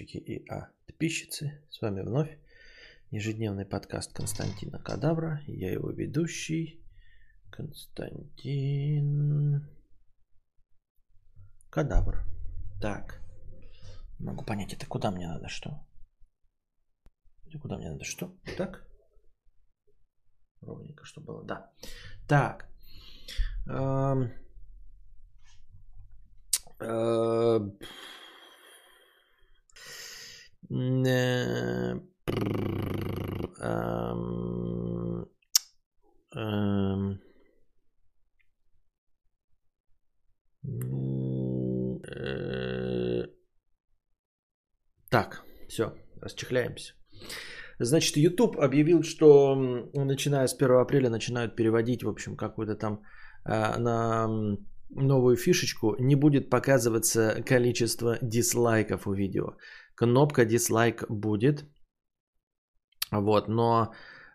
и а, подписчицы. С вами вновь ежедневный подкаст Константина Кадавра. Я его ведущий Константин Кадавр. Так, могу понять, это куда мне надо что? Это куда мне надо что? Так? Ровненько, что было, да. Так. Эм... Эм... Э, эм, эм, э, так, все, расчехляемся. Значит, YouTube объявил, что начиная с 1 апреля начинают переводить, в общем, какую-то там э, на новую фишечку. Не будет показываться количество дизлайков у видео кнопка дизлайк будет. Вот, но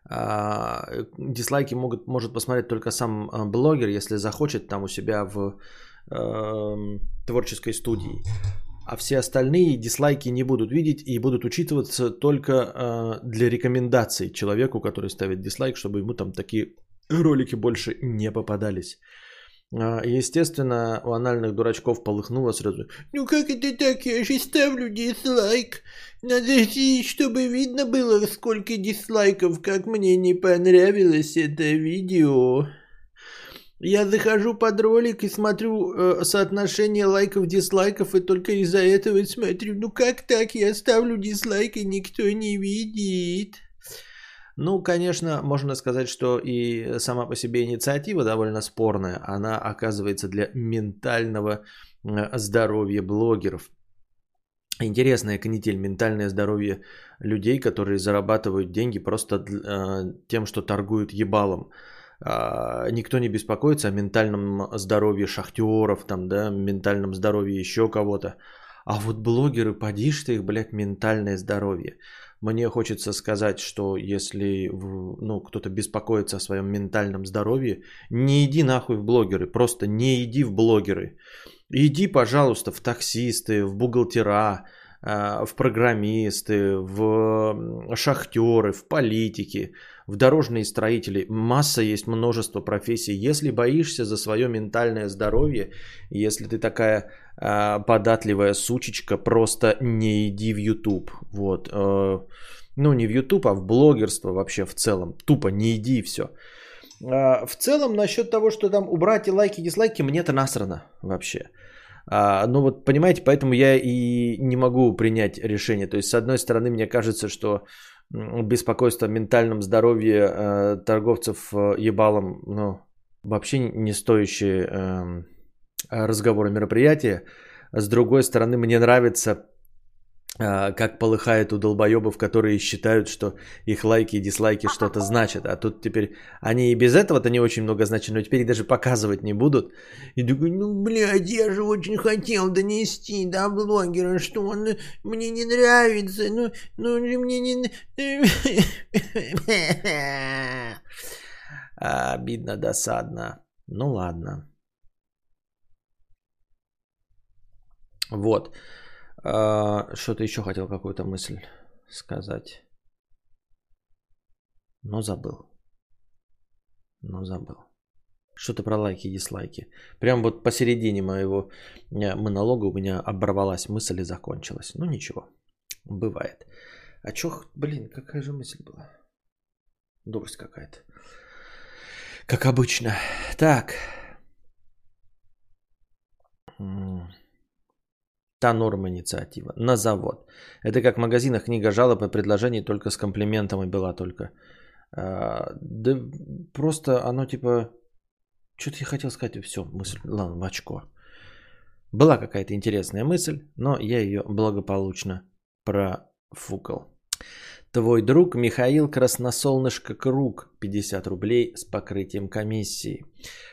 э, дизлайки могут, может посмотреть только сам а, блогер, если захочет там у себя в э, творческой студии. А все остальные дизлайки не будут видеть и будут учитываться только э, для рекомендаций человеку, который ставит дизлайк, чтобы ему там такие ролики больше не попадались. А, естественно, у анальных дурачков полыхнуло сразу. Ну как это так? Я же ставлю дизлайк. Надо же, чтобы видно было, сколько дизлайков, как мне не понравилось это видео. Я захожу под ролик и смотрю э, соотношение лайков, дизлайков, и только из-за этого смотрю, ну как так, я ставлю дизлайк, и никто не видит. Ну, конечно, можно сказать, что и сама по себе инициатива довольно спорная. Она оказывается для ментального э, здоровья блогеров. Интересная канитель, ментальное здоровье людей, которые зарабатывают деньги просто э, тем, что торгуют ебалом. Э, никто не беспокоится о ментальном здоровье шахтеров, там, да, ментальном здоровье еще кого-то. А вот блогеры, поди ты их, блядь, ментальное здоровье. Мне хочется сказать, что если ну, кто-то беспокоится о своем ментальном здоровье, не иди нахуй в блогеры, просто не иди в блогеры. Иди, пожалуйста, в таксисты, в бухгалтера, а, в программисты, в шахтеры, в политики, в дорожные строители. Масса есть множество профессий. Если боишься за свое ментальное здоровье, если ты такая э, податливая сучечка, просто не иди в YouTube. Вот. Э, ну, не в YouTube, а в блогерство вообще в целом. Тупо не иди и все. Э, в целом, насчет того, что там убрать и лайки, и дизлайки, мне-то насрано вообще. А, ну вот, понимаете, поэтому я и не могу принять решение. То есть, с одной стороны, мне кажется, что беспокойство о ментальном здоровье э, торговцев э, ебалом, ну, вообще не стоящие э, разговора мероприятия. С другой стороны, мне нравится как полыхает у долбоебов, которые считают, что их лайки и дизлайки что-то значат. А тут теперь они и без этого-то не очень много значат, но теперь даже показывать не будут. И такой, ну, блядь, я же очень хотел донести до блогера, что он мне не нравится, ну, ну, мне не... Обидно, досадно. Ну, ладно. Вот. А, что-то еще хотел какую-то мысль сказать. Но забыл. Но забыл. Что-то про лайки и дизлайки. Прям вот посередине моего э, монолога у меня оборвалась мысль и закончилась. Ну ничего, бывает. А чё, блин, какая же мысль была? Дурость какая-то. Как обычно. Так. Та норма инициатива. На завод. Это как в магазинах книга жалоб и предложений только с комплиментом и была только. А, да просто оно типа... Что-то я хотел сказать, все, мысль, ладно, в очко. Была какая-то интересная мысль, но я ее благополучно профукал. Твой друг Михаил Красносолнышко Круг, 50 рублей с покрытием комиссии.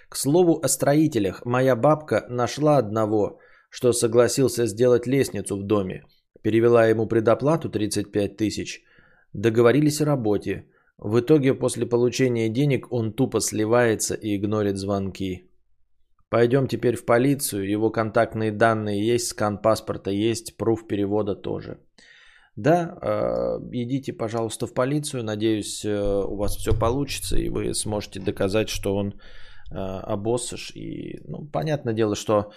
К слову о строителях. Моя бабка нашла одного, что согласился сделать лестницу в доме. Перевела ему предоплату 35 тысяч. Договорились о работе. В итоге после получения денег он тупо сливается и игнорит звонки. Пойдем теперь в полицию, его контактные данные есть, скан паспорта есть, пруф перевода тоже. Да, э, идите, пожалуйста, в полицию. Надеюсь, э, у вас все получится, и вы сможете доказать, что он э, обоссыш. И, ну, понятное дело, что,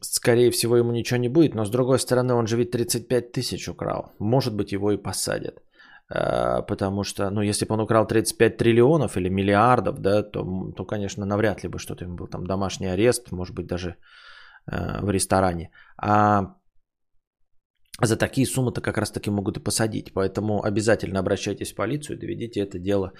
скорее всего, ему ничего не будет. Но, с другой стороны, он же ведь 35 тысяч украл. Может быть, его и посадят. Э, потому что, ну, если бы он украл 35 триллионов или миллиардов, да, то, то конечно, навряд ли бы что-то ему был там домашний арест, может быть, даже э, в ресторане. А за такие суммы-то как раз-таки могут и посадить. Поэтому обязательно обращайтесь в полицию доведите это дело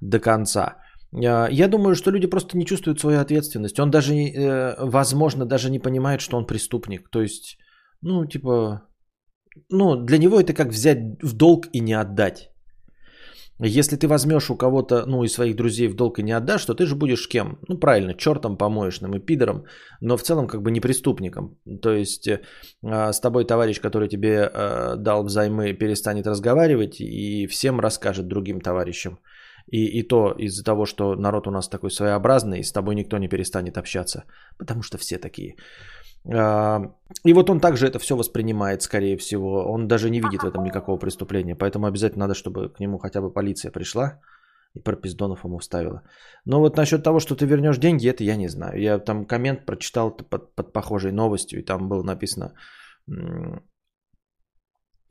до конца. Э, я думаю, что люди просто не чувствуют свою ответственность. Он даже, э, возможно, даже не понимает, что он преступник. То есть, ну, типа, ну, для него это как взять в долг и не отдать. Если ты возьмешь у кого-то, ну, из своих друзей в долг и не отдашь, то ты же будешь кем? Ну, правильно, чертом помоечным и пидором, но в целом как бы не преступником. То есть э, с тобой товарищ, который тебе э, дал взаймы, перестанет разговаривать и всем расскажет другим товарищам. И, и то из-за того, что народ у нас такой своеобразный, с тобой никто не перестанет общаться, потому что все такие. А, и вот он также это все воспринимает, скорее всего. Он даже не видит в этом никакого преступления. Поэтому обязательно надо, чтобы к нему хотя бы полиция пришла и про пиздонов ему вставила. Но вот насчет того, что ты вернешь деньги, это я не знаю. Я там коммент прочитал под, под похожей новостью, и там было написано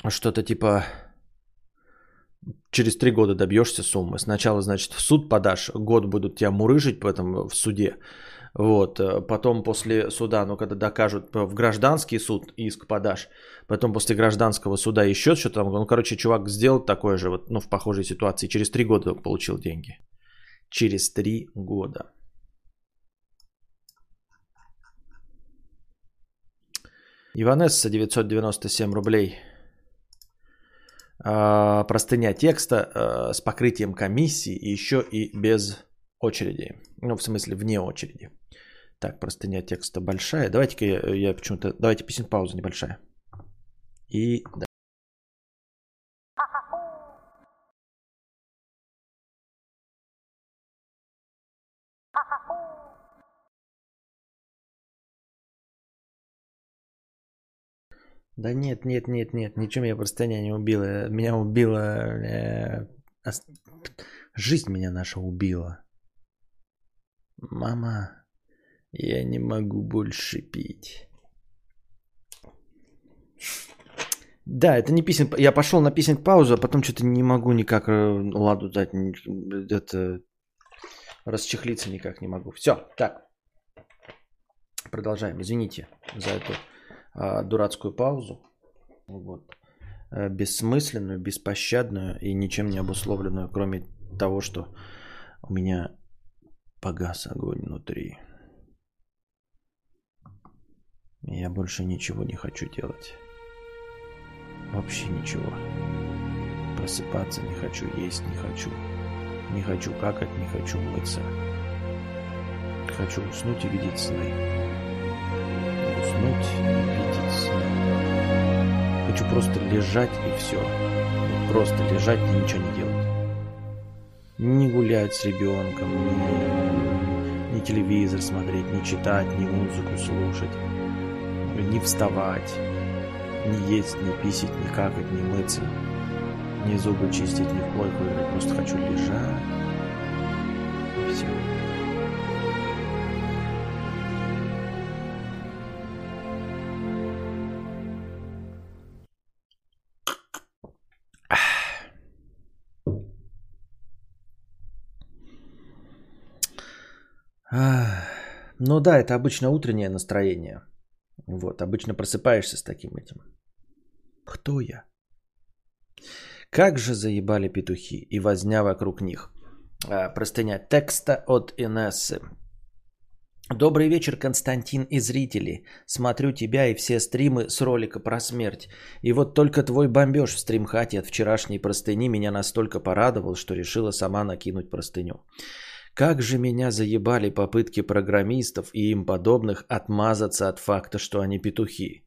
что-то типа через три года добьешься суммы. Сначала, значит, в суд подашь, год будут тебя мурыжить в этом в суде. Вот, э, потом после суда, ну, когда докажут в гражданский суд иск подашь, потом после гражданского суда еще что-то там, ну, короче, чувак сделал такое же, вот, ну, в похожей ситуации, через три года получил деньги. Через три года. Иванесса 997 рублей. А, простыня текста а, с покрытием комиссии и еще и без очереди. Ну, в смысле, вне очереди. Так, простыня текста большая. Давайте-ка я, я почему-то... Давайте песен пауза небольшая. И... Да. Да нет, нет, нет, нет, ничего меня простыня не убила. Меня убила... Э, жизнь меня наша убила. Мама, я не могу больше пить. Да, это не писем. Я пошел на писем паузу, а потом что-то не могу никак э, ладу дать. Это расчехлиться никак не могу. Все, так. Продолжаем. Извините за эту дурацкую паузу. Вот. Э, бессмысленную, беспощадную и ничем не обусловленную, кроме того, что у меня погас огонь внутри. Я больше ничего не хочу делать. Вообще ничего. Просыпаться не хочу, есть не хочу. Не хочу какать, не хочу мыться. Хочу уснуть и видеть сны. Уснуть и видеть. Хочу просто лежать и все. Просто лежать и ничего не делать. Не гулять с ребенком, не, не телевизор смотреть, не читать, не музыку слушать не вставать, не есть, не писать, не какать, не мыться, не зубы чистить, не в плойку играть. Просто хочу лежать. Ну да, это обычно утреннее настроение – вот, обычно просыпаешься с таким этим. Кто я? Как же заебали петухи и возня вокруг них. А, простыня текста от Инессы. Добрый вечер, Константин и зрители. Смотрю тебя и все стримы с ролика про смерть. И вот только твой бомбеж в стримхате от вчерашней простыни меня настолько порадовал, что решила сама накинуть простыню. Как же меня заебали попытки программистов и им подобных отмазаться от факта, что они петухи.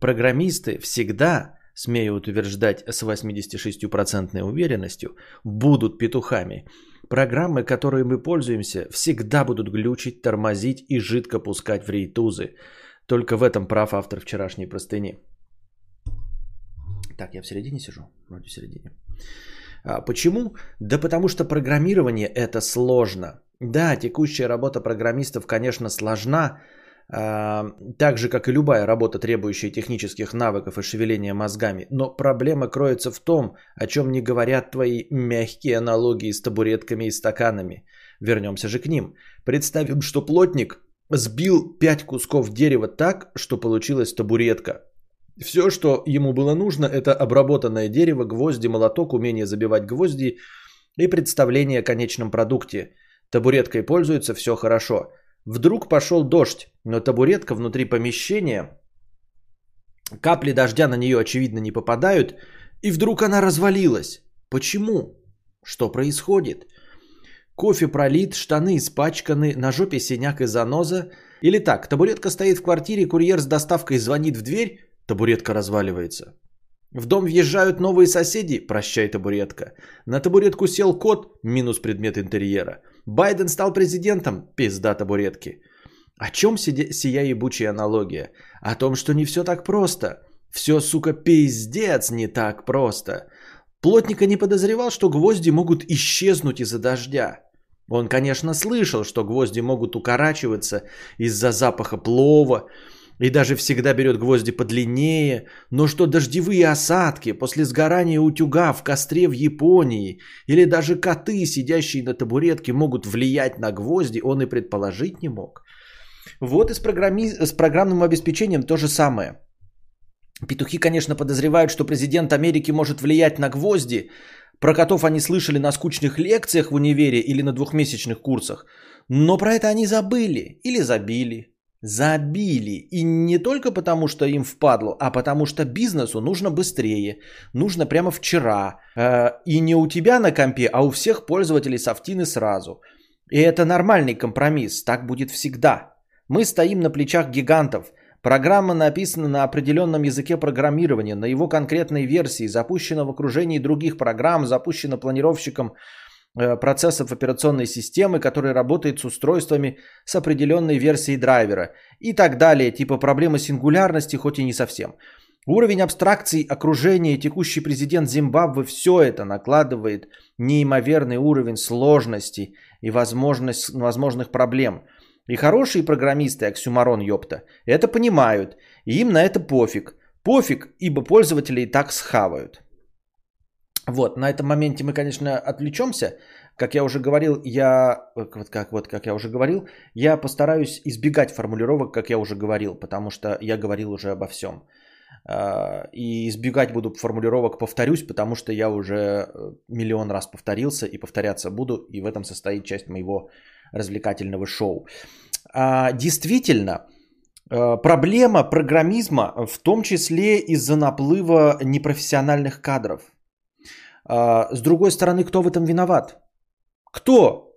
Программисты всегда, смею утверждать с 86% уверенностью, будут петухами. Программы, которые мы пользуемся, всегда будут глючить, тормозить и жидко пускать в рейтузы. Только в этом прав автор вчерашней простыни. Так, я в середине сижу? Вроде в середине. А, почему? Да потому что программирование это сложно. Да, текущая работа программистов, конечно, сложна, а, так же, как и любая работа, требующая технических навыков и шевеления мозгами. Но проблема кроется в том, о чем не говорят твои мягкие аналогии с табуретками и стаканами. Вернемся же к ним. Представим, что плотник сбил пять кусков дерева так, что получилась табуретка. Все, что ему было нужно, это обработанное дерево, гвозди, молоток, умение забивать гвозди и представление о конечном продукте. Табуреткой пользуется, все хорошо. Вдруг пошел дождь, но табуретка внутри помещения, капли дождя на нее, очевидно, не попадают, и вдруг она развалилась. Почему? Что происходит? Кофе пролит, штаны испачканы, на жопе синяк и заноза. Или так, табуретка стоит в квартире, курьер с доставкой звонит в дверь, табуретка разваливается. В дом въезжают новые соседи, прощай табуретка. На табуретку сел кот, минус предмет интерьера. Байден стал президентом, пизда табуретки. О чем сия ебучая аналогия? О том, что не все так просто. Все, сука, пиздец не так просто. Плотника не подозревал, что гвозди могут исчезнуть из-за дождя. Он, конечно, слышал, что гвозди могут укорачиваться из-за запаха плова, и даже всегда берет гвозди подлиннее, но что дождевые осадки после сгорания утюга в костре в Японии или даже коты, сидящие на табуретке, могут влиять на гвозди, он и предположить не мог. Вот и с, программи... с программным обеспечением то же самое. Петухи, конечно, подозревают, что президент Америки может влиять на гвозди. Про котов они слышали на скучных лекциях в универе или на двухмесячных курсах. Но про это они забыли или забили. Забили. И не только потому, что им впадло, а потому что бизнесу нужно быстрее. Нужно прямо вчера. Э, и не у тебя на компе, а у всех пользователей софтины сразу. И это нормальный компромисс. Так будет всегда. Мы стоим на плечах гигантов. Программа написана на определенном языке программирования, на его конкретной версии, запущена в окружении других программ, запущена планировщиком процессов операционной системы, который работает с устройствами с определенной версией драйвера и так далее, типа проблемы сингулярности, хоть и не совсем. Уровень абстракций, окружение, текущий президент Зимбабве, все это накладывает неимоверный уровень сложности и возможность, возможных проблем. И хорошие программисты, оксюмарон ёпта, это понимают, и им на это пофиг. Пофиг, ибо пользователи и так схавают. Вот, на этом моменте мы, конечно, отвлечемся. Как я уже говорил, я, вот как, вот как я уже говорил, я постараюсь избегать формулировок, как я уже говорил, потому что я говорил уже обо всем. А, и избегать буду формулировок повторюсь, потому что я уже э, миллион раз повторился и повторяться буду, и в этом состоит часть моего развлекательного шоу. А, действительно, э, проблема программизма в том числе из-за наплыва непрофессиональных кадров – а, с другой стороны, кто в этом виноват? Кто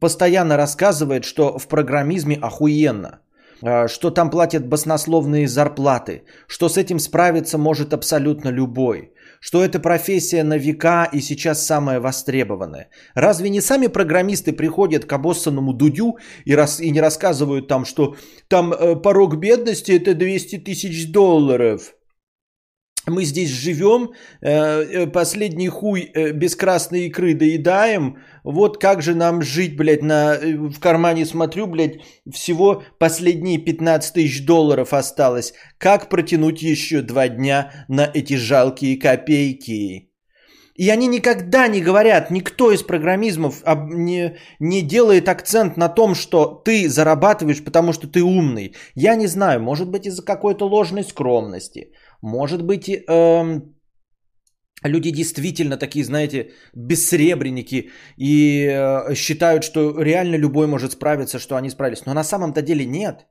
постоянно рассказывает, что в программизме охуенно, а, что там платят баснословные зарплаты, что с этим справиться может абсолютно любой, что эта профессия на века и сейчас самая востребованная. Разве не сами программисты приходят к обоссанному дудю и, рас, и не рассказывают там, что там э, порог бедности это 200 тысяч долларов? Мы здесь живем, э, э, последний хуй э, без красной икры доедаем, вот как же нам жить, блядь, на, в кармане смотрю, блядь, всего последние 15 тысяч долларов осталось. Как протянуть еще два дня на эти жалкие копейки? И они никогда не говорят, никто из программизмов не, не делает акцент на том, что ты зарабатываешь, потому что ты умный. Я не знаю, может быть из-за какой-то ложной скромности – может быть, эм, люди действительно такие, знаете, бессребреники и э, считают, что реально любой может справиться, что они справились. Но на самом-то деле нет.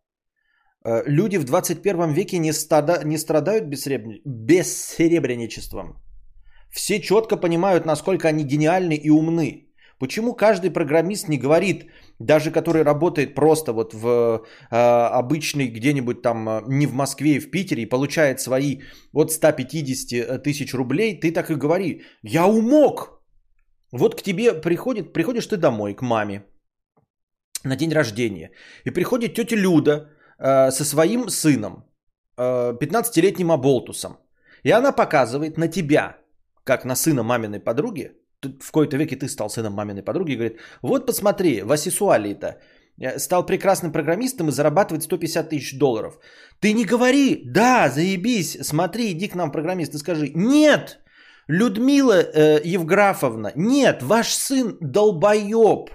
Э, люди в 21 веке не, стада, не страдают бессребр... Все четко понимают, насколько они гениальны и умны. Почему каждый программист не говорит, даже который работает просто вот в э, обычный где-нибудь там, э, не в Москве и в Питере, и получает свои от 150 тысяч рублей, ты так и говори, я умок. Вот к тебе приходит, приходишь ты домой, к маме на день рождения, и приходит тетя Люда э, со своим сыном, э, 15-летним оболтусом, И она показывает на тебя, как на сына маминой подруги, в какой-то веке ты стал сыном маминой подруги, и говорит, вот посмотри, Васисуали-то э, стал прекрасным программистом и зарабатывает 150 тысяч долларов. Ты не говори, да, заебись, смотри, иди к нам программист и скажи, нет, Людмила э, Евграфовна, нет, ваш сын долбоеб.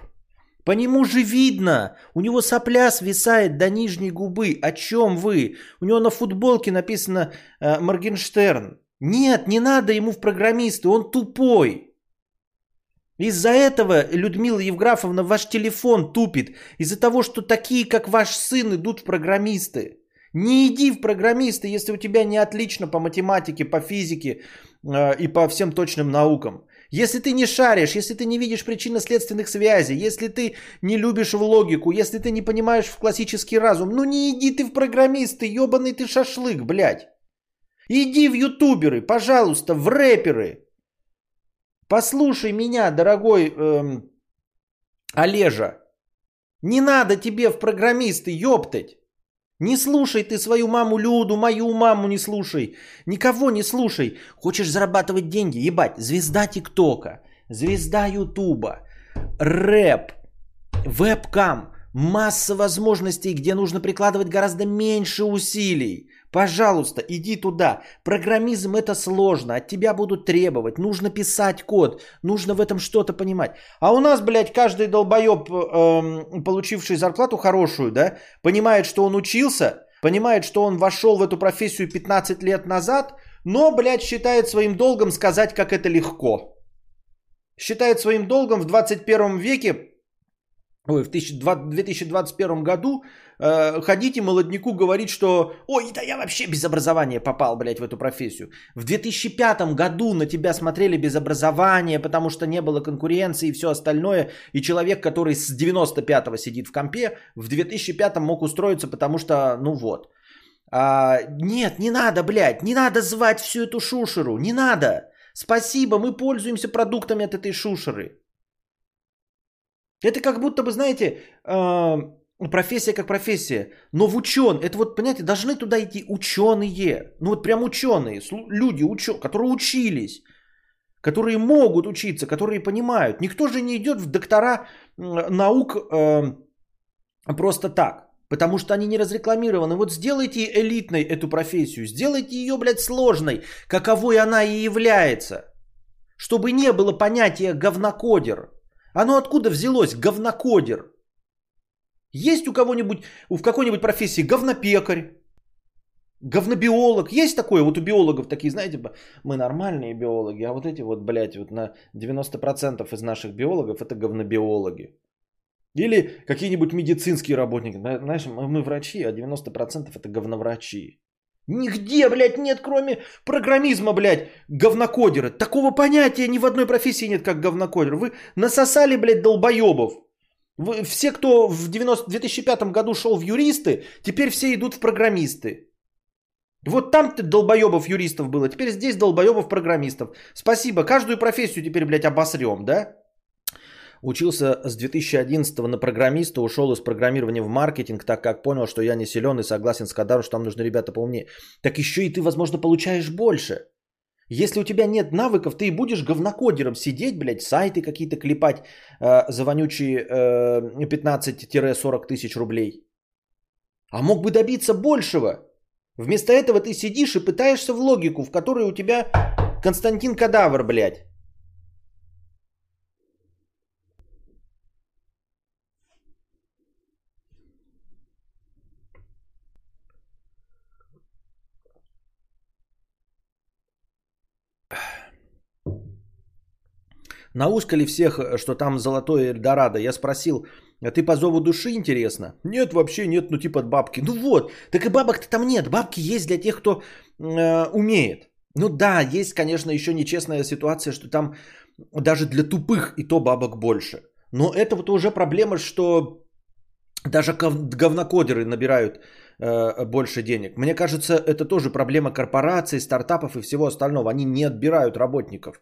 По нему же видно, у него сопля свисает до нижней губы. О чем вы? У него на футболке написано э, Моргенштерн. Нет, не надо ему в программисты, он тупой. Из-за этого, Людмила Евграфовна, ваш телефон тупит. Из-за того, что такие, как ваш сын, идут в программисты. Не иди в программисты, если у тебя не отлично по математике, по физике э, и по всем точным наукам. Если ты не шаришь, если ты не видишь причинно-следственных связей, если ты не любишь в логику, если ты не понимаешь в классический разум, ну не иди ты в программисты, ебаный ты шашлык, блядь. Иди в ютуберы, пожалуйста, в рэперы. Послушай меня, дорогой эм, Олежа. Не надо тебе в программисты, ёптать. Не слушай ты свою маму Люду, мою маму не слушай. Никого не слушай. Хочешь зарабатывать деньги? Ебать, звезда ТикТока, звезда Ютуба, рэп, вебкам. Масса возможностей, где нужно прикладывать гораздо меньше усилий. Пожалуйста, иди туда. Программизм это сложно, от тебя будут требовать, нужно писать код, нужно в этом что-то понимать. А у нас, блядь, каждый долбоеб, эм, получивший зарплату хорошую, да, понимает, что он учился, понимает, что он вошел в эту профессию 15 лет назад, но, блядь, считает своим долгом сказать, как это легко. Считает своим долгом в 21 веке ой, в 2021 году э, ходить и молодняку говорить, что ой, да я вообще без образования попал, блядь, в эту профессию. В 2005 году на тебя смотрели без образования, потому что не было конкуренции и все остальное. И человек, который с 95-го сидит в компе, в 2005 мог устроиться, потому что, ну вот. А, нет, не надо, блядь, не надо звать всю эту шушеру, не надо. Спасибо, мы пользуемся продуктами от этой шушеры. Это как будто бы, знаете, а, профессия как профессия. Но в учен, это вот, понимаете, должны туда идти ученые. Ну вот прям ученые, люди, учё, которые учились, которые могут учиться, которые понимают. Никто же не идет в доктора наук э, просто так. Потому что они не разрекламированы. Вот сделайте элитной эту профессию, сделайте ее, блядь, сложной, каковой она и является. Чтобы не было понятия говнокодер. Оно откуда взялось, говнокодер? Есть у кого-нибудь, в какой-нибудь профессии говнопекарь, говнобиолог? Есть такое? Вот у биологов такие, знаете, мы нормальные биологи, а вот эти вот, блядь, вот на 90% из наших биологов это говнобиологи. Или какие-нибудь медицинские работники. Знаешь, мы врачи, а 90% это говноврачи. Нигде, блядь, нет, кроме программизма, блядь, говнокодера. Такого понятия ни в одной профессии нет, как говнокодер. Вы насосали, блядь, долбоебов. Вы, все, кто в 90, 2005 году шел в юристы, теперь все идут в программисты. Вот там ты долбоебов юристов было, теперь здесь долбоебов программистов. Спасибо, каждую профессию теперь, блядь, обосрем, да? Учился с 2011 на программиста, ушел из программирования в маркетинг, так как понял, что я не силен и согласен с Кадаром, что там нужны ребята поумнее. Так еще и ты, возможно, получаешь больше. Если у тебя нет навыков, ты и будешь говнокодером сидеть, блядь, сайты какие-то клепать э, за вонючие э, 15-40 тысяч рублей. А мог бы добиться большего. Вместо этого ты сидишь и пытаешься в логику, в которой у тебя Константин Кадавр, блядь. Наускали всех, что там золотое Эльдорадо. Я спросил, а ты по зову души интересно? Нет, вообще нет, ну типа бабки. Ну вот, так и бабок-то там нет. Бабки есть для тех, кто э, умеет. Ну да, есть, конечно, еще нечестная ситуация, что там даже для тупых и то бабок больше. Но это вот уже проблема, что даже говнокодеры набирают э, больше денег. Мне кажется, это тоже проблема корпораций, стартапов и всего остального. Они не отбирают работников.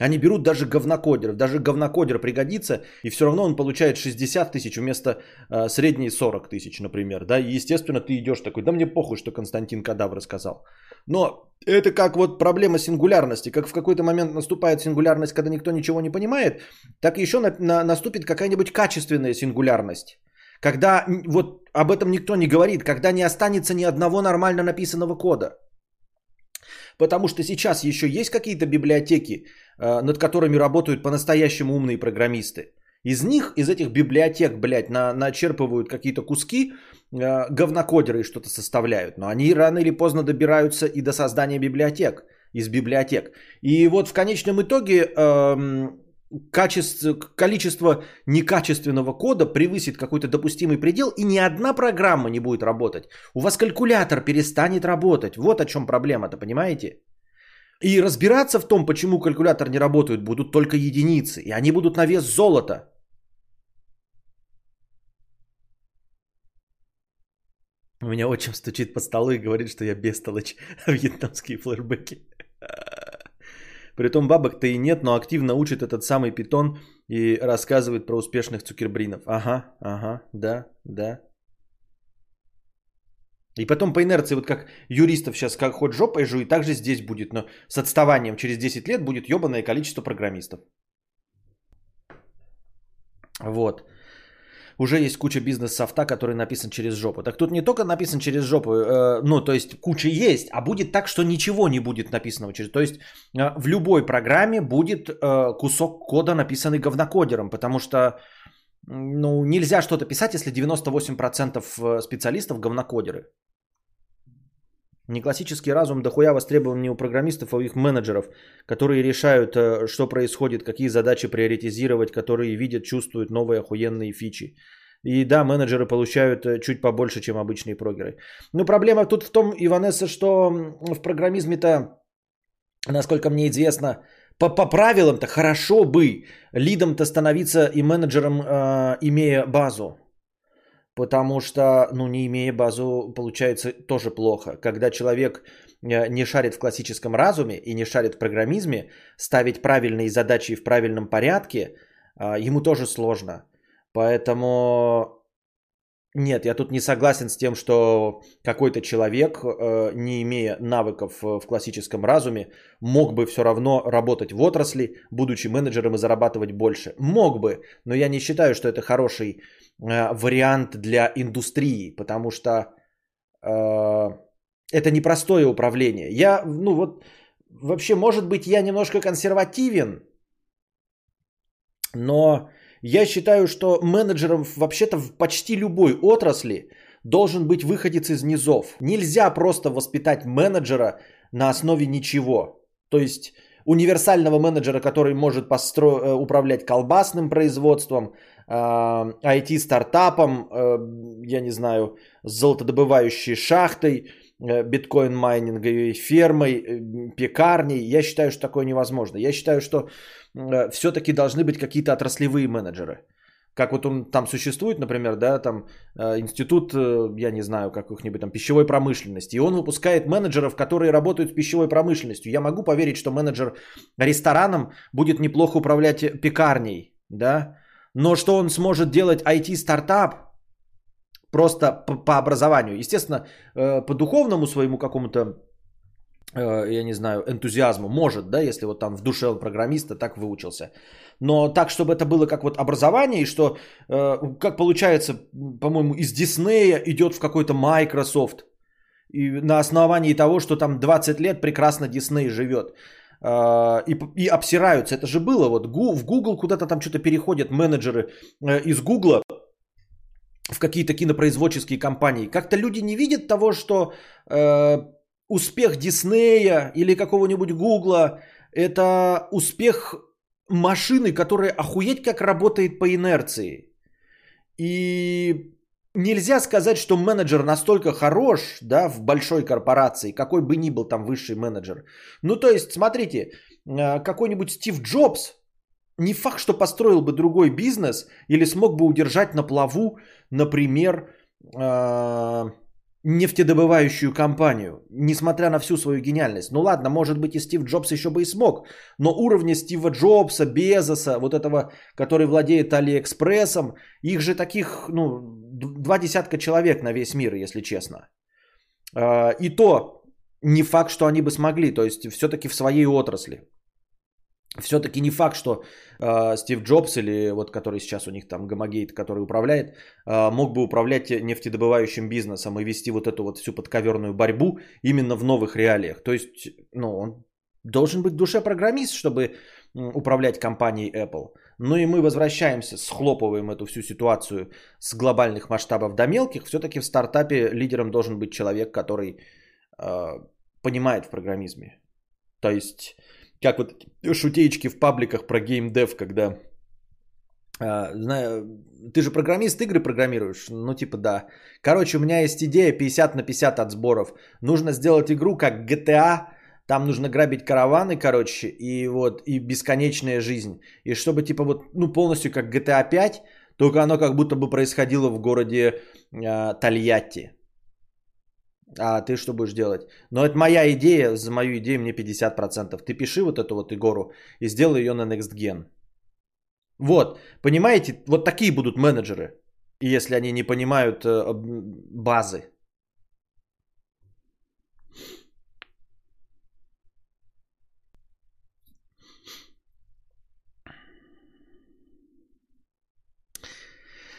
Они берут даже говнокодеров. Даже говнокодер пригодится, и все равно он получает 60 тысяч вместо э, средней 40 тысяч, например. Да? И естественно, ты идешь такой, да мне похуй, что Константин Кадавр сказал. Но это как вот проблема сингулярности. Как в какой-то момент наступает сингулярность, когда никто ничего не понимает, так еще на, на, наступит какая-нибудь качественная сингулярность. Когда вот об этом никто не говорит, когда не останется ни одного нормально написанного кода. Потому что сейчас еще есть какие-то библиотеки, э, над которыми работают по-настоящему умные программисты. Из них, из этих библиотек, блядь, на, начерпывают какие-то куски, э, говнокодеры что-то составляют. Но они рано или поздно добираются и до создания библиотек, из библиотек. И вот в конечном итоге э, качество, количество некачественного кода превысит какой-то допустимый предел, и ни одна программа не будет работать. У вас калькулятор перестанет работать. Вот о чем проблема-то, понимаете? И разбираться в том, почему калькулятор не работает, будут только единицы. И они будут на вес золота. У меня отчим стучит по столу и говорит, что я бестолочь вьетнамские флешбеки. Притом бабок-то и нет, но активно учит этот самый питон и рассказывает про успешных цукербринов. Ага, ага, да, да. И потом по инерции, вот как юристов сейчас как ход жопой жует, так же здесь будет. Но с отставанием через 10 лет будет ебаное количество программистов. Вот уже есть куча бизнес-софта, который написан через жопу. Так тут не только написан через жопу, э, ну, то есть куча есть, а будет так, что ничего не будет написано через... То есть э, в любой программе будет э, кусок кода, написанный говнокодером, потому что ну, нельзя что-то писать, если 98% э, специалистов говнокодеры. Не классический разум дохуя востребован не у программистов, а у их менеджеров, которые решают, э, что происходит, какие задачи приоритизировать, которые видят, чувствуют новые охуенные фичи. И да, менеджеры получают э, чуть побольше, чем обычные прогеры. Но проблема тут в том, Иванесса, что в программизме-то, насколько мне известно, по, по правилам-то хорошо бы лидом-то становиться и менеджером, э, имея базу. Потому что, ну, не имея базу, получается тоже плохо. Когда человек э, не шарит в классическом разуме и не шарит в программизме, ставить правильные задачи в правильном порядке, а, ему тоже сложно. Поэтому нет, я тут не согласен с тем, что какой-то человек, э, не имея навыков в классическом разуме, мог бы все равно работать в отрасли, будучи менеджером и зарабатывать больше. Мог бы, но я не считаю, что это хороший вариант для индустрии, потому что э, это непростое управление. Я, ну вот, вообще, может быть, я немножко консервативен, но я считаю, что менеджером вообще-то в почти любой отрасли должен быть выходец из низов. Нельзя просто воспитать менеджера на основе ничего. То есть универсального менеджера, который может постро... Э, управлять колбасным производством, IT-стартапом, э, я не знаю, золотодобывающей шахтой, э, биткоин-майнинговой фермой, э, пекарней. Я считаю, что такое невозможно. Я считаю, что все-таки должны быть какие-то отраслевые менеджеры. Как вот он там существует, например, да, там институт, я не знаю, каких-нибудь там пищевой промышленности, и он выпускает менеджеров, которые работают с пищевой промышленностью. Я могу поверить, что менеджер рестораном будет неплохо управлять пекарней, да, но что он сможет делать IT-стартап просто по, образованию. Естественно, э, по духовному своему какому-то, э, я не знаю, энтузиазму может, да, если вот там в душе он программиста так выучился. Но так, чтобы это было как вот образование, и что, э, как получается, по-моему, из Диснея идет в какой-то Microsoft, и на основании того, что там 20 лет прекрасно Дисней живет. А, и, и обсираются. Это же было. Вот в Google куда-то там что-то переходят менеджеры э, из Google в какие-то кинопроизводческие компании. Как-то люди не видят того, что э, успех Диснея или какого-нибудь Гугла это успех машины, которая охуеть как работает по инерции. И нельзя сказать, что менеджер настолько хорош, да, в большой корпорации, какой бы ни был там высший менеджер. Ну, то есть, смотрите, э, какой-нибудь Стив Джобс, не факт, что построил бы другой бизнес или смог бы удержать на плаву, например, э, нефтедобывающую компанию, несмотря на всю свою гениальность. Ну ладно, может быть и Стив Джобс еще бы и смог, но уровня Стива Джобса, Безоса, вот этого, который владеет Алиэкспрессом, их же таких, ну, два десятка человек на весь мир, если честно. А, и то не факт, что они бы смогли. То есть все-таки в своей отрасли. Все-таки не факт, что э, Стив Джобс или вот который сейчас у них там Гомогейт, который управляет, э, мог бы управлять нефтедобывающим бизнесом и вести вот эту вот всю подковерную борьбу именно в новых реалиях. То есть, ну, он должен быть в душе программист, чтобы управлять компанией Apple. Ну и мы возвращаемся, схлопываем эту всю ситуацию с глобальных масштабов до мелких. Все-таки в стартапе лидером должен быть человек, который э, понимает в программизме. То есть, как вот шутеечки в пабликах про геймдев, когда Uh, знаю, ты же программист, игры программируешь? Ну, типа, да. Короче, у меня есть идея 50 на 50 от сборов. Нужно сделать игру как GTA там нужно грабить караваны, короче, и вот, и бесконечная жизнь. И чтобы, типа, вот, ну, полностью как GTA 5, только оно как будто бы происходило в городе э, Тольятти. А ты что будешь делать? Но это моя идея, за мою идею мне 50%. Ты пиши вот эту вот игору и сделай ее на Next Gen. Вот, понимаете, вот такие будут менеджеры, если они не понимают э, базы.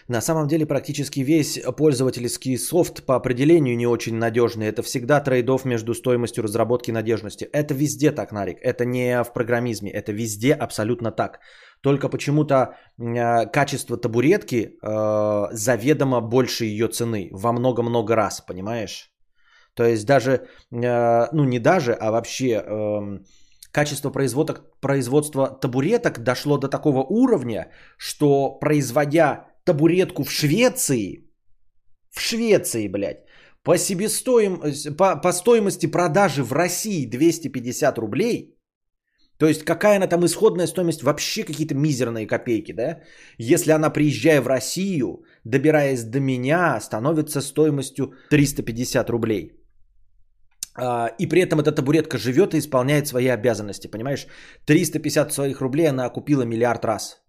На самом деле практически весь пользовательский софт по определению не очень надежный. Это всегда трейдов между стоимостью разработки и надежности. Это везде так, Нарик. Это не в программизме. Это везде абсолютно так. Только почему-то э, качество табуретки э, заведомо больше ее цены. Во много-много раз, понимаешь? То есть даже, э, ну не даже, а вообще... Э, качество производства, производства табуреток дошло до такого уровня, что производя табуретку в Швеции, в Швеции, блядь, по, себестоим, по, по стоимости продажи в России 250 рублей, то есть какая она там исходная стоимость, вообще какие-то мизерные копейки, да? Если она, приезжая в Россию, добираясь до меня, становится стоимостью 350 рублей. А, и при этом эта табуретка живет и исполняет свои обязанности, понимаешь? 350 своих рублей она купила миллиард раз.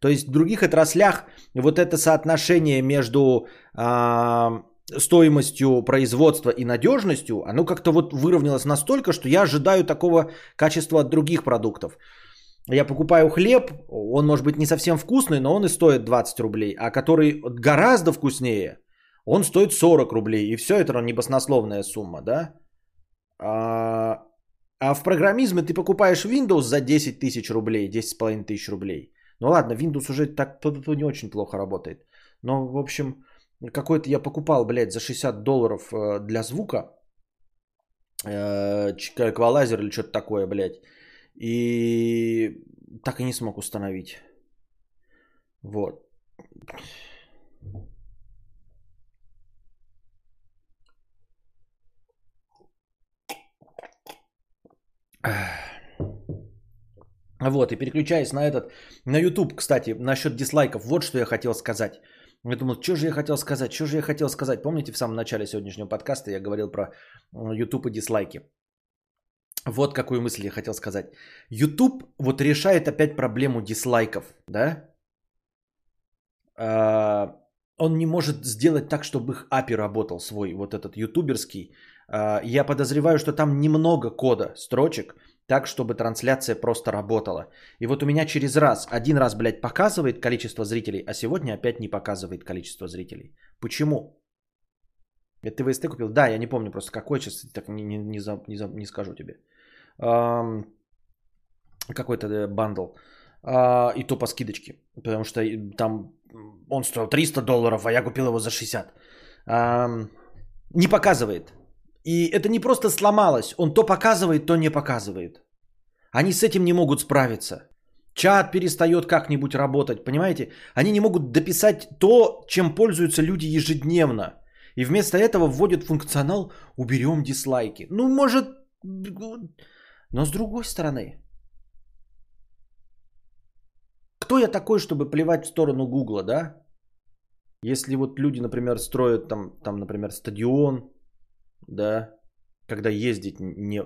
То есть в других отраслях вот это соотношение между э, стоимостью производства и надежностью, оно как-то вот выровнялось настолько, что я ожидаю такого качества от других продуктов. Я покупаю хлеб, он может быть не совсем вкусный, но он и стоит 20 рублей, а который гораздо вкуснее, он стоит 40 рублей. И все это небоснословная сумма, да? А, а в программизме ты покупаешь Windows за 10 тысяч рублей, 10,5 тысяч рублей. Ну ладно, Windows уже так не очень плохо работает. Но, в общем, какой-то я покупал, блядь, за 60 долларов э, для звука. Э, эквалайзер или что-то такое, блядь. И так и не смог установить. Вот. Ах. Вот, и переключаясь на этот, на YouTube, кстати, насчет дизлайков, вот что я хотел сказать. Я думал, что же я хотел сказать, что же я хотел сказать. Помните, в самом начале сегодняшнего подкаста я говорил про YouTube и дизлайки. Вот какую мысль я хотел сказать. YouTube вот решает опять проблему дизлайков, да? А, он не может сделать так, чтобы их API работал свой, вот этот ютуберский. А, я подозреваю, что там немного кода, строчек, так, чтобы трансляция просто работала. И вот у меня через раз, один раз, блядь, показывает количество зрителей, а сегодня опять не показывает количество зрителей. Почему? Это ты ВСТ купил? Да, я не помню просто какой, сейчас так не, не, не, за, не, за, не скажу тебе. Эм, какой-то э, бандл. Э, и то по скидочке, потому что там он стоил 300 долларов, а я купил его за 60. Эм, не показывает. И это не просто сломалось, он то показывает, то не показывает. Они с этим не могут справиться. Чат перестает как-нибудь работать, понимаете? Они не могут дописать то, чем пользуются люди ежедневно. И вместо этого вводят функционал «уберем дизлайки». Ну, может... Но с другой стороны, кто я такой, чтобы плевать в сторону Гугла, да? Если вот люди, например, строят там, там например, стадион, да, когда ездить не,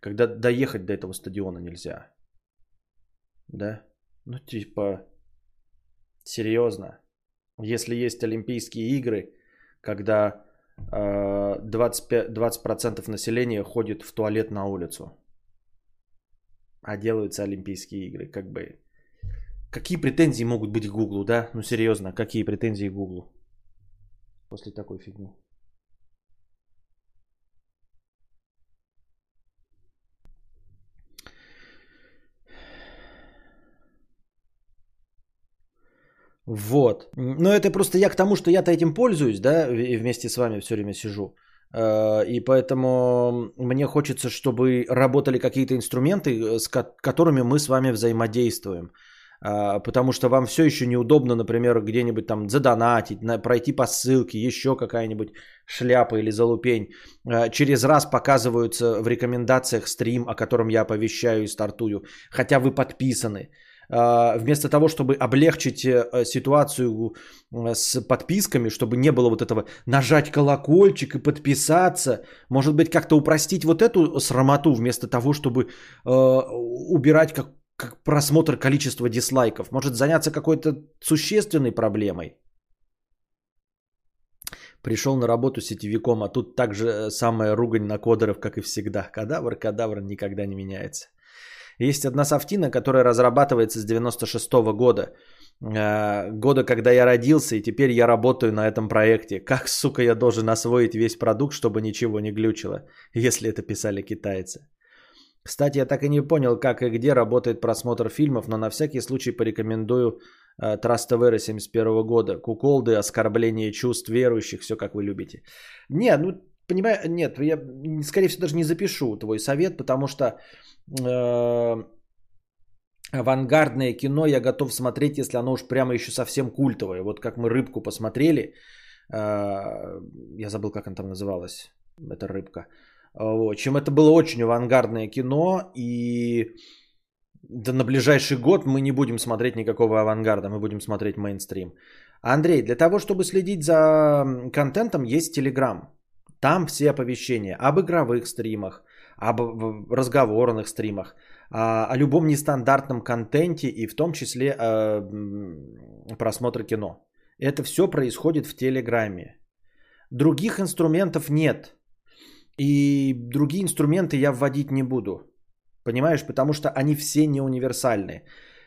когда доехать до этого стадиона нельзя, да, ну типа, серьезно, если есть Олимпийские игры, когда 25, 20% населения ходит в туалет на улицу. А делаются Олимпийские игры. Как бы... Какие претензии могут быть к Гуглу, да? Ну серьезно, какие претензии к Гуглу? После такой фигни. Вот. Но это просто я к тому, что я-то этим пользуюсь, да, и вместе с вами все время сижу. Э, и поэтому мне хочется, чтобы работали какие-то инструменты, э, с которыми мы с вами взаимодействуем. Э, потому что вам все еще неудобно, например, где-нибудь там задонатить, пройти по ссылке, еще какая-нибудь шляпа или залупень. Через раз показываются в рекомендациях стрим, о котором я оповещаю и стартую. Хотя вы подписаны. А, вместо того, чтобы облегчить э, ситуацию э, с подписками, чтобы не было вот этого нажать колокольчик и подписаться, может быть, как-то упростить вот эту срамоту вместо того, чтобы э, убирать как, как просмотр количества дизлайков. Может заняться какой-то существенной проблемой. Пришел на работу сетевиком, а тут также самая ругань на кодеров, как и всегда. Кадавр, кадавр никогда не меняется. Есть одна софтина, которая разрабатывается с 96 -го года. Э, года, когда я родился, и теперь я работаю на этом проекте. Как, сука, я должен освоить весь продукт, чтобы ничего не глючило, если это писали китайцы. Кстати, я так и не понял, как и где работает просмотр фильмов, но на всякий случай порекомендую uh, Trust TV 71 года. Куколды, оскорбление чувств верующих, все как вы любите. Не, ну, понимаю, нет, я, скорее всего, даже не запишу твой совет, потому что э, авангардное кино я готов смотреть, если оно уж прямо еще совсем культовое. Вот как мы «Рыбку» посмотрели, э, я забыл, как она там называлась, эта «Рыбка». Вот, чем это было очень авангардное кино, и да на ближайший год мы не будем смотреть никакого авангарда, мы будем смотреть мейнстрим. Андрей, для того, чтобы следить за контентом, есть Телеграм. Там все оповещения об игровых стримах, об разговорных стримах, а, о любом нестандартном контенте и в том числе э, просмотр кино. Это все происходит в Телеграме. Других инструментов нет. И другие инструменты я вводить не буду. Понимаешь, потому что они все не универсальны.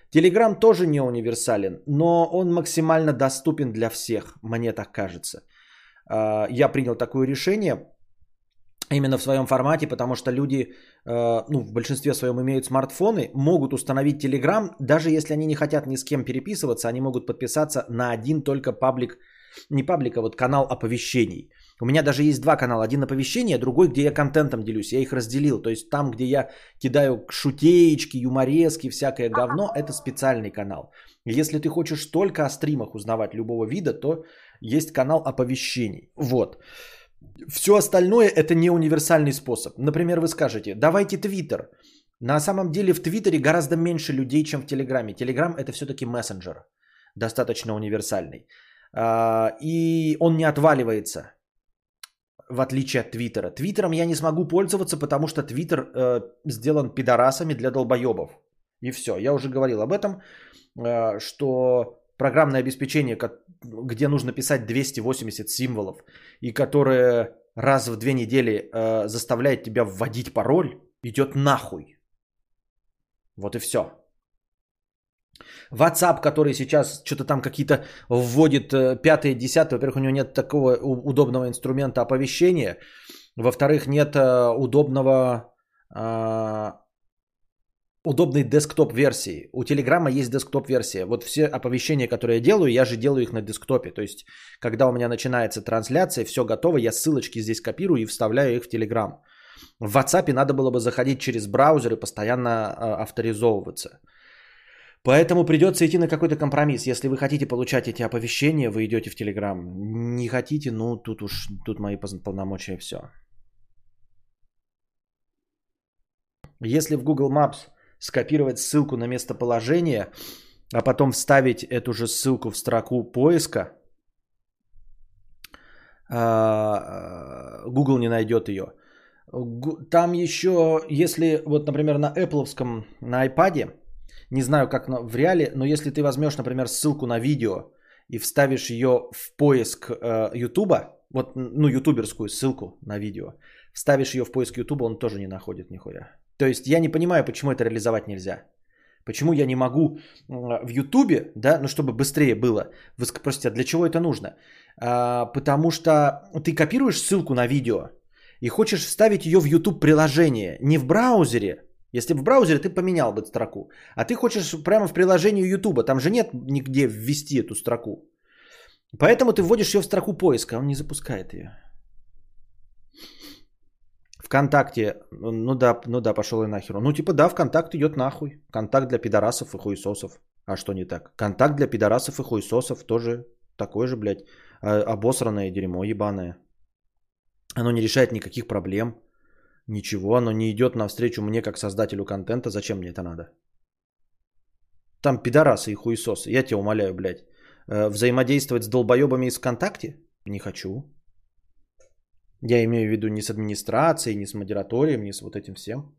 Телеграм тоже не универсален, но он максимально доступен для всех, мне так кажется. А, я принял такое решение именно в своем формате, потому что люди, э, ну, в большинстве своем имеют смартфоны, могут установить Telegram, даже если они не хотят ни с кем переписываться, они могут подписаться на один только паблик, не паблик, а вот канал оповещений. У меня даже есть два канала. Один оповещения, другой, где я контентом делюсь. Я их разделил. То есть там, где я кидаю шутеечки, юморески, всякое говно, это специальный канал. Если ты хочешь только о стримах узнавать любого вида, то есть канал оповещений. Вот. Все остальное это не универсальный способ. Например, вы скажете, давайте Твиттер. На самом деле в Твиттере гораздо меньше людей, чем в Телеграме. Телеграм это все-таки мессенджер, достаточно универсальный. А, и он не отваливается, в отличие от Твиттера. Твиттером я не смогу пользоваться, потому что Твиттер э, сделан пидорасами для долбоебов. И все. Я уже говорил об этом, э, что программное обеспечение, где нужно писать 280 символов, и которое раз в две недели э, заставляет тебя вводить пароль, идет нахуй. Вот и все. WhatsApp, который сейчас что-то там какие-то вводит э, пятое, десятое. Во-первых, у него нет такого удобного инструмента оповещения. Во-вторых, нет э, удобного э, удобной десктоп версии. У Телеграма есть десктоп версия. Вот все оповещения, которые я делаю, я же делаю их на десктопе. То есть, когда у меня начинается трансляция, все готово, я ссылочки здесь копирую и вставляю их в Телеграм. В WhatsApp надо было бы заходить через браузер и постоянно э, авторизовываться. Поэтому придется идти на какой-то компромисс. Если вы хотите получать эти оповещения, вы идете в Телеграм. Не хотите, ну тут уж тут мои полномочия все. Если в Google Maps скопировать ссылку на местоположение, а потом вставить эту же ссылку в строку поиска, а, Google не найдет ее. Там еще, если вот, например, на Apple, на iPad, не знаю, как в реале, но если ты возьмешь, например, ссылку на видео и вставишь ее в поиск э, YouTube, вот, ну, ютуберскую ссылку на видео, ставишь ее в поиск ютуба, он тоже не находит нихуя. То есть я не понимаю, почему это реализовать нельзя. Почему я не могу в Ютубе, да, ну чтобы быстрее было, вы спросите, а для чего это нужно? А, потому что ты копируешь ссылку на видео и хочешь вставить ее в YouTube приложение, не в браузере. Если в браузере ты поменял бы строку, а ты хочешь прямо в приложении YouTube, там же нет нигде ввести эту строку. Поэтому ты вводишь ее в строку поиска, он не запускает ее. ВКонтакте, ну да, ну да, пошел и нахер. Ну типа да, ВКонтакт идет нахуй. Контакт для пидорасов и хуесосов. А что не так? Контакт для пидорасов и хуесосов тоже такой же, блядь, а, обосранное дерьмо ебаное. Оно не решает никаких проблем. Ничего, оно не идет навстречу мне как создателю контента. Зачем мне это надо? Там пидорасы и хуесосы. Я тебя умоляю, блядь. Э, взаимодействовать с долбоебами из ВКонтакте? Не хочу. Я имею в виду не с администрацией, не с модераторием, не с вот этим всем.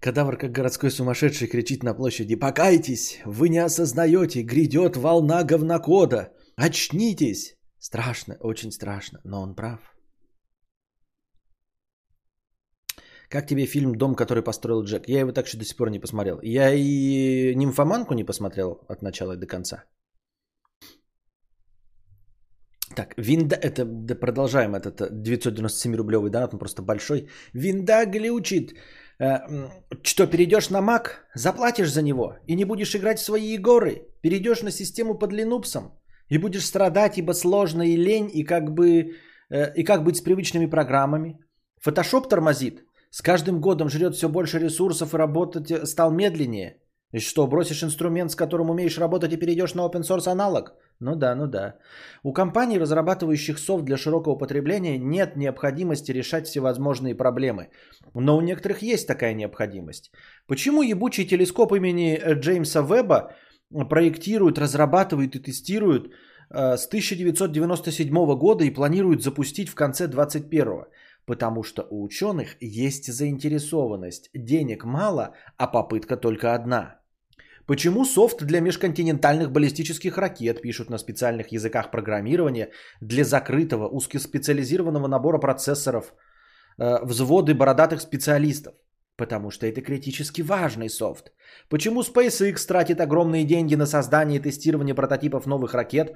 Кадавр, как городской сумасшедший, кричит на площади «Покайтесь! Вы не осознаете! Грядет волна говнокода! Очнитесь!» Страшно, очень страшно, но он прав. Как тебе фильм «Дом, который построил Джек»? Я его так что до сих пор не посмотрел. Я и «Нимфоманку» не посмотрел от начала до конца. Так, винда, это, да продолжаем этот 997-рублевый донат, он просто большой. Винда глючит. Э, что, перейдешь на Mac, заплатишь за него и не будешь играть в свои игры. Перейдешь на систему под Linux и будешь страдать, ибо сложно и лень, и как бы, э, и как быть с привычными программами. Photoshop тормозит. С каждым годом жрет все больше ресурсов и работать э, стал медленнее. И что, бросишь инструмент, с которым умеешь работать и перейдешь на open source аналог? Ну да, ну да. У компаний, разрабатывающих софт для широкого потребления, нет необходимости решать всевозможные проблемы. Но у некоторых есть такая необходимость. Почему ебучий телескоп имени э, Джеймса Веба проектируют, разрабатывают и тестируют э, с 1997 года и планируют запустить в конце 2021? Потому что у ученых есть заинтересованность. Денег мало, а попытка только одна. Почему софт для межконтинентальных баллистических ракет пишут на специальных языках программирования для закрытого узкоспециализированного набора процессоров, э, взводы бородатых специалистов? Потому что это критически важный софт. Почему SpaceX тратит огромные деньги на создание и тестирование прототипов новых ракет,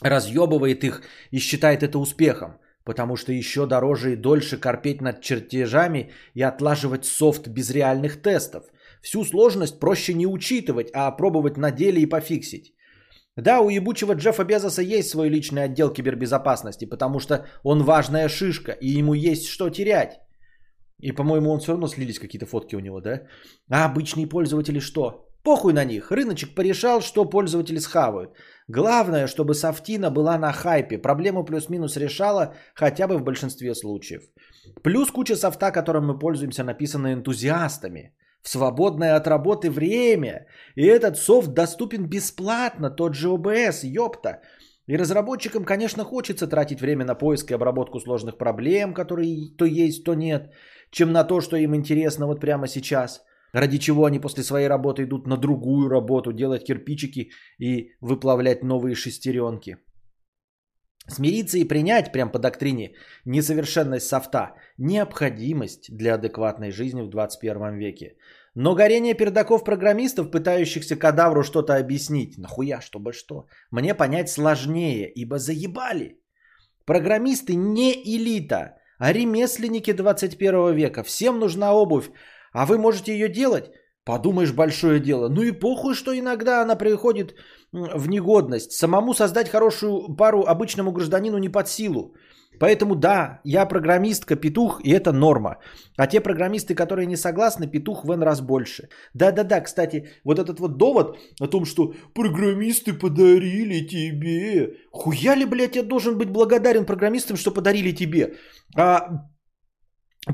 разъебывает их и считает это успехом? Потому что еще дороже и дольше корпеть над чертежами и отлаживать софт без реальных тестов. Всю сложность проще не учитывать, а пробовать на деле и пофиксить. Да, у ебучего Джеффа Безоса есть свой личный отдел кибербезопасности, потому что он важная шишка, и ему есть что терять. И, по-моему, он все равно слились какие-то фотки у него, да? А обычные пользователи что? Похуй на них. Рыночек порешал, что пользователи схавают. Главное, чтобы софтина была на хайпе. Проблему плюс-минус решала хотя бы в большинстве случаев. Плюс куча софта, которым мы пользуемся, написана энтузиастами. В свободное от работы время. И этот софт доступен бесплатно, тот же OBS, ёпта. И разработчикам, конечно, хочется тратить время на поиск и обработку сложных проблем, которые то есть, то нет, чем на то, что им интересно вот прямо сейчас – ради чего они после своей работы идут на другую работу, делать кирпичики и выплавлять новые шестеренки. Смириться и принять, прям по доктрине, несовершенность софта – необходимость для адекватной жизни в 21 веке. Но горение пердаков-программистов, пытающихся кадавру что-то объяснить, нахуя, чтобы что, мне понять сложнее, ибо заебали. Программисты не элита, а ремесленники 21 века. Всем нужна обувь, а вы можете ее делать? Подумаешь, большое дело. Ну и похуй, что иногда она приходит в негодность. Самому создать хорошую пару обычному гражданину не под силу. Поэтому да, я программистка, петух, и это норма. А те программисты, которые не согласны, петух в N раз больше. Да-да-да, кстати, вот этот вот довод о том, что программисты подарили тебе. Хуя ли, блядь, я должен быть благодарен программистам, что подарили тебе? А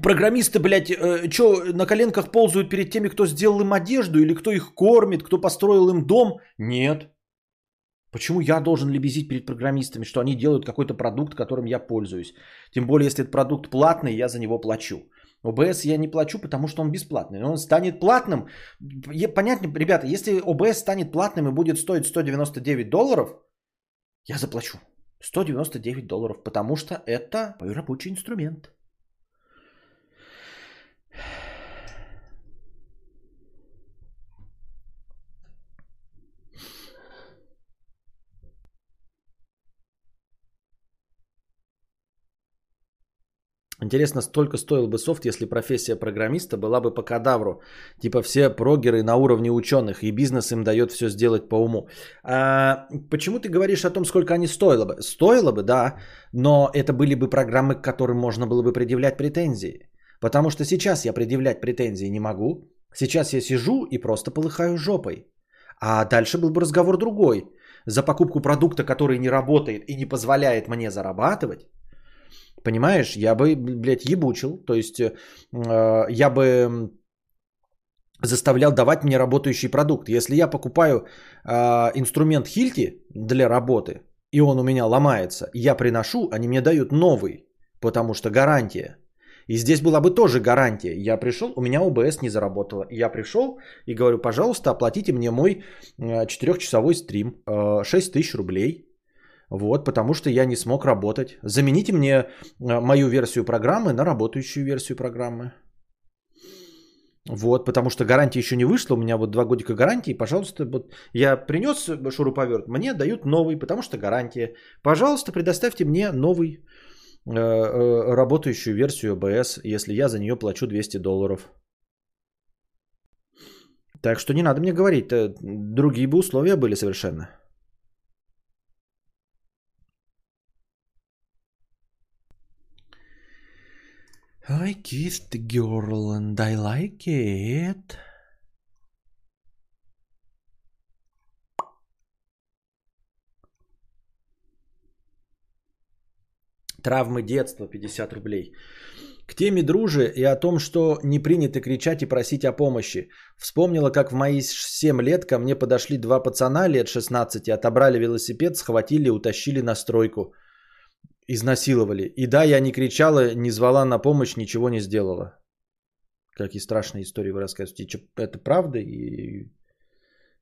Программисты, блядь, э, что, на коленках ползают перед теми, кто сделал им одежду, или кто их кормит, кто построил им дом? Нет. Почему я должен лебезить перед программистами, что они делают какой-то продукт, которым я пользуюсь? Тем более, если этот продукт платный, я за него плачу. ОБС я не плачу, потому что он бесплатный. Но он станет платным. Понятно, ребята, если ОБС станет платным и будет стоить 199 долларов, я заплачу. 199 долларов, потому что это мой рабочий инструмент. Интересно, столько стоил бы софт, если профессия программиста была бы по кадавру. Типа все прогеры на уровне ученых, и бизнес им дает все сделать по уму. А, почему ты говоришь о том, сколько они стоило бы? Стоило бы, да, но это были бы программы, к которым можно было бы предъявлять претензии. Потому что сейчас я предъявлять претензии не могу. Сейчас я сижу и просто полыхаю жопой. А дальше был бы разговор другой. За покупку продукта, который не работает и не позволяет мне зарабатывать, Понимаешь, я бы, блядь, ебучил. То есть э, я бы заставлял давать мне работающий продукт. Если я покупаю э, инструмент Хильти для работы, и он у меня ломается, я приношу, они мне дают новый, потому что гарантия. И здесь была бы тоже гарантия. Я пришел, у меня ОБС не заработало. Я пришел и говорю, пожалуйста, оплатите мне мой 4-часовой стрим, 6 тысяч рублей. Вот, потому что я не смог работать. Замените мне э, мою версию программы на работающую версию программы. Вот, потому что гарантия еще не вышла, у меня вот два годика гарантии, пожалуйста, вот я принес шуруповерт, мне дают новый, потому что гарантия. Пожалуйста, предоставьте мне новый э, э, работающую версию OBS, если я за нее плачу 200 долларов. Так что не надо мне говорить, э, другие бы условия были совершенно. I kissed the girl and I like it. Травмы детства 50 рублей. К теме дружи и о том, что не принято кричать и просить о помощи. Вспомнила, как в мои 7 лет ко мне подошли два пацана лет 16, отобрали велосипед, схватили и утащили на стройку изнасиловали. И да, я не кричала, не звала на помощь, ничего не сделала. Какие страшные истории вы рассказываете. Это правда и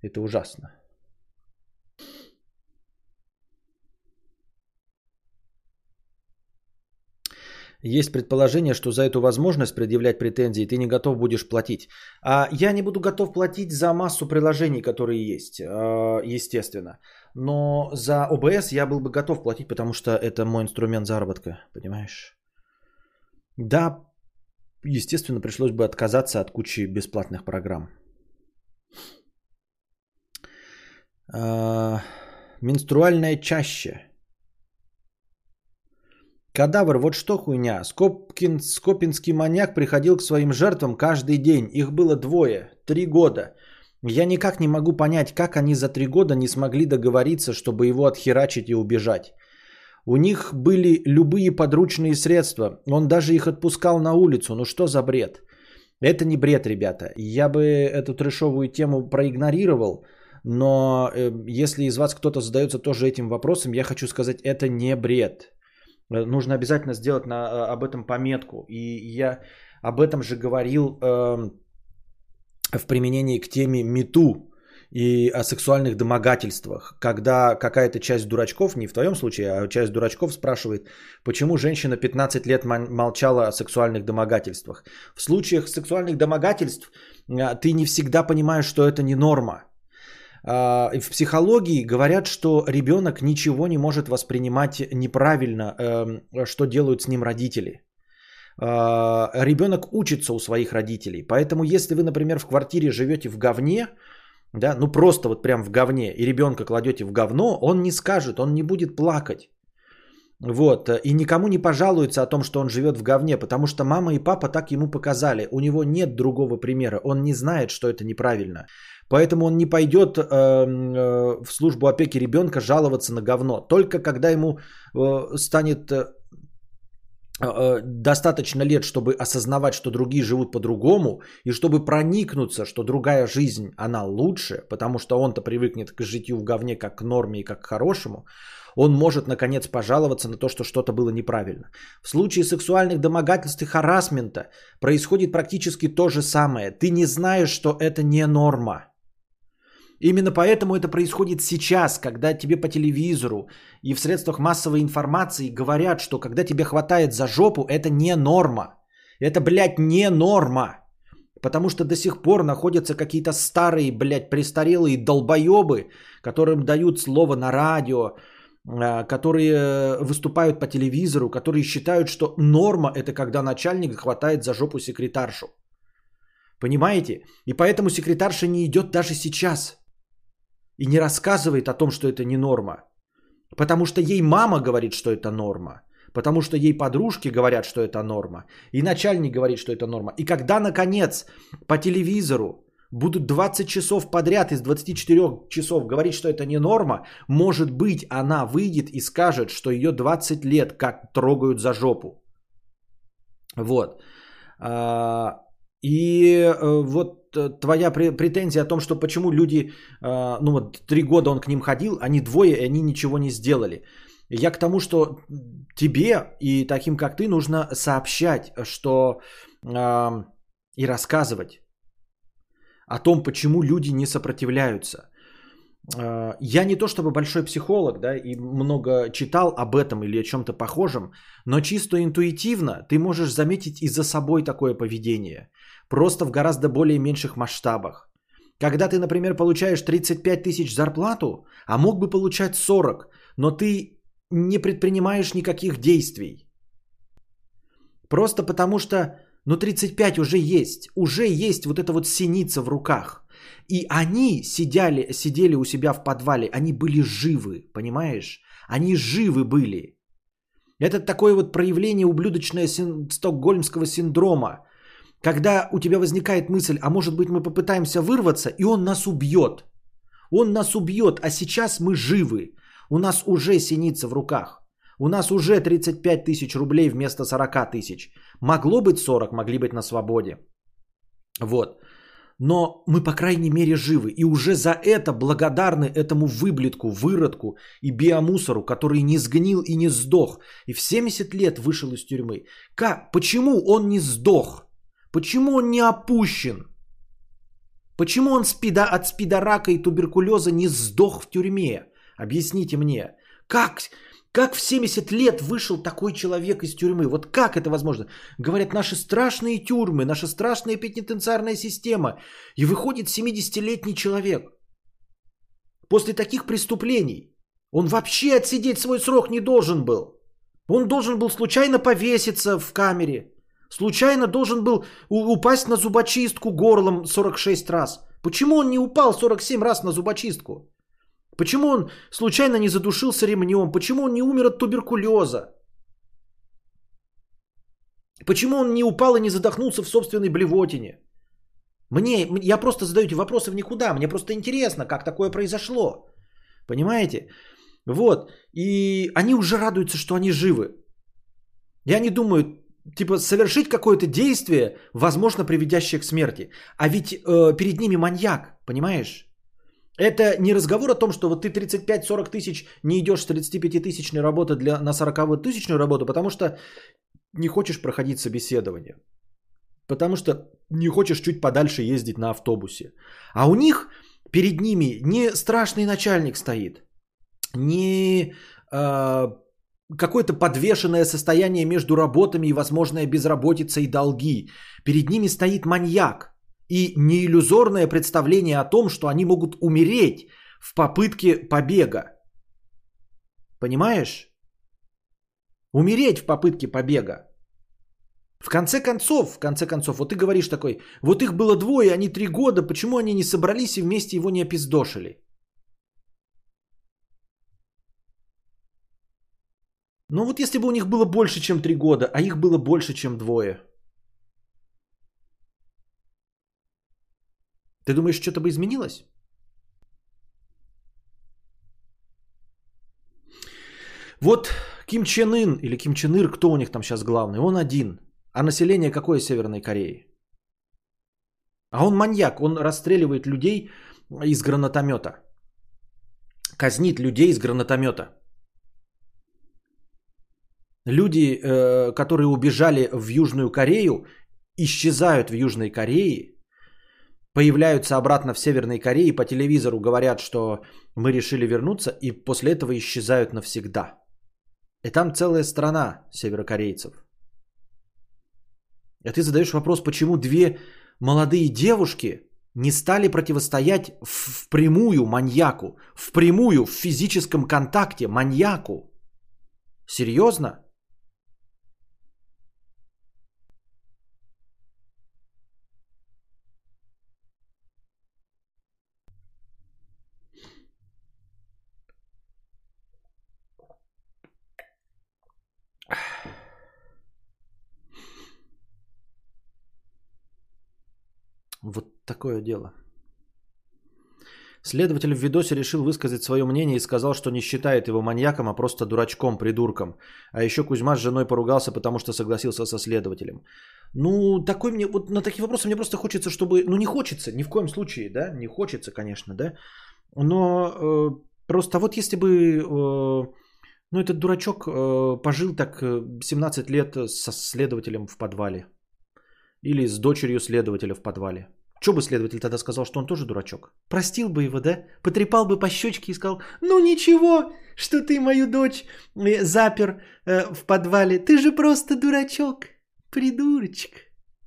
это ужасно. Есть предположение, что за эту возможность предъявлять претензии ты не готов будешь платить. А я не буду готов платить за массу приложений, которые есть, а, естественно. Но за ОБС я был бы готов платить, потому что это мой инструмент заработка, понимаешь? Да, естественно, пришлось бы отказаться от кучи бесплатных программ. А, менструальная чаще. Кадавр, вот что хуйня. Скопкин, Скопинский маньяк приходил к своим жертвам каждый день. Их было двое, три года. Я никак не могу понять, как они за три года не смогли договориться, чтобы его отхерачить и убежать. У них были любые подручные средства. Он даже их отпускал на улицу. Ну что за бред? Это не бред, ребята. Я бы эту трешовую тему проигнорировал. Но э, если из вас кто-то задается тоже этим вопросом, я хочу сказать, это не бред. Э, нужно обязательно сделать на, э, об этом пометку. И я об этом же говорил э, в применении к теме МИТУ и о сексуальных домогательствах, когда какая-то часть дурачков, не в твоем случае, а часть дурачков спрашивает, почему женщина 15 лет молчала о сексуальных домогательствах. В случаях сексуальных домогательств э, ты не всегда понимаешь, что это не норма. А, в психологии говорят, что ребенок ничего не может воспринимать неправильно, эм, что делают с ним родители. А, ребенок учится у своих родителей. Поэтому, если вы, например, в квартире живете в говне, да, ну просто вот прям в говне, и ребенка кладете в говно, он не скажет, он не будет плакать. Вот, и никому не пожалуется о том, что он живет в говне, потому что мама и папа так ему показали. У него нет другого примера, он не знает, что это неправильно. Поэтому он не пойдет э, э, в службу опеки ребенка жаловаться на говно. Только когда ему э, станет э, достаточно лет, чтобы осознавать, что другие живут по-другому, и чтобы проникнуться, что другая жизнь, она лучше, потому что он-то привыкнет к житию в говне как к норме и как к хорошему, он может, наконец, пожаловаться на то, что что-то было неправильно. В случае сексуальных домогательств и харасмента происходит практически то же самое. Ты не знаешь, что это не норма. Именно поэтому это происходит сейчас, когда тебе по телевизору и в средствах массовой информации говорят, что когда тебе хватает за жопу, это не норма. Это, блядь, не норма. Потому что до сих пор находятся какие-то старые, блядь, престарелые долбоебы, которым дают слово на радио, а, которые выступают по телевизору, которые считают, что норма это когда начальник хватает за жопу секретаршу. Понимаете? И поэтому секретарша не идет даже сейчас. И не рассказывает о том, что это не норма. Потому что ей мама говорит, что это норма. Потому что ей подружки говорят, что это норма. И начальник говорит, что это норма. И когда, наконец, по телевизору будут 20 часов подряд из 24 часов говорить, что это не норма, может быть, она выйдет и скажет, что ее 20 лет как трогают за жопу. Вот. И э, вот э, твоя претензия о том, что почему люди, э, ну вот три года он к ним ходил, они двое, и они ничего не сделали. Я к тому, что тебе и таким как ты нужно сообщать, что и рассказывать о том, почему люди не сопротивляются. Я не то чтобы большой психолог, да, и много читал об этом или о чем-то похожем, но чисто интуитивно ты можешь заметить и за собой такое поведение просто в гораздо более меньших масштабах. Когда ты, например, получаешь 35 тысяч зарплату, а мог бы получать 40, но ты не предпринимаешь никаких действий. Просто потому что, ну 35 уже есть, уже есть вот эта вот синица в руках. И они сидели, сидели у себя в подвале, они были живы, понимаешь? Они живы были. Это такое вот проявление ублюдочное син- стокгольмского синдрома – когда у тебя возникает мысль, а может быть мы попытаемся вырваться, и он нас убьет. Он нас убьет, а сейчас мы живы. У нас уже синица в руках. У нас уже 35 тысяч рублей вместо 40 тысяч. Могло быть 40, могли быть на свободе. Вот. Но мы, по крайней мере, живы. И уже за это благодарны этому выблетку, выродку и биомусору, который не сгнил и не сдох. И в 70 лет вышел из тюрьмы. Как? Почему он не сдох? Почему он не опущен? Почему он спида, от спидорака и туберкулеза не сдох в тюрьме? Объясните мне. Как, как в 70 лет вышел такой человек из тюрьмы? Вот как это возможно? Говорят, наши страшные тюрьмы, наша страшная пенитенциарная система. И выходит 70-летний человек. После таких преступлений он вообще отсидеть свой срок не должен был. Он должен был случайно повеситься в камере. Случайно должен был упасть на зубочистку горлом 46 раз. Почему он не упал 47 раз на зубочистку? Почему он случайно не задушился ремнем? Почему он не умер от туберкулеза? Почему он не упал и не задохнулся в собственной блевотине? Мне, я просто задаю эти вопросы в никуда. Мне просто интересно, как такое произошло. Понимаете? Вот. И они уже радуются, что они живы. Я не думаю, типа совершить какое-то действие, возможно, приведящее к смерти. А ведь э, перед ними маньяк, понимаешь? Это не разговор о том, что вот ты 35-40 тысяч не идешь с 35-тысячной работы для, на 40-тысячную работу, потому что не хочешь проходить собеседование. Потому что не хочешь чуть подальше ездить на автобусе. А у них перед ними не страшный начальник стоит, не э, какое-то подвешенное состояние между работами и возможная безработица и долги. Перед ними стоит маньяк и неиллюзорное представление о том, что они могут умереть в попытке побега. Понимаешь? Умереть в попытке побега. В конце концов, в конце концов, вот ты говоришь такой, вот их было двое, они три года, почему они не собрались и вместе его не опиздошили? Ну вот если бы у них было больше, чем три года, а их было больше, чем двое. Ты думаешь, что-то бы изменилось? Вот Ким Чен Ын или Ким Чен Ир, кто у них там сейчас главный? Он один. А население какое Северной Кореи? А он маньяк, он расстреливает людей из гранатомета. Казнит людей из гранатомета. Люди, э, которые убежали в Южную Корею, исчезают в Южной Корее, появляются обратно в Северной Корее, по телевизору говорят, что мы решили вернуться, и после этого исчезают навсегда. И там целая страна северокорейцев. И ты задаешь вопрос, почему две молодые девушки не стали противостоять впрямую маньяку, впрямую в физическом контакте маньяку. Серьезно? Вот такое дело. Следователь в видосе решил высказать свое мнение и сказал, что не считает его маньяком, а просто дурачком, придурком. А еще Кузьма с женой поругался, потому что согласился со следователем. Ну, такой мне, вот на такие вопросы мне просто хочется, чтобы, ну не хочется, ни в коем случае, да, не хочется, конечно, да, но э, просто вот если бы, э, ну этот дурачок э, пожил так 17 э, лет со следователем в подвале или с дочерью следователя в подвале, что бы следователь тогда сказал, что он тоже дурачок? Простил бы его, да? Потрепал бы по щечке и сказал, ну ничего, что ты мою дочь э, запер э, в подвале. Ты же просто дурачок. Придурочек.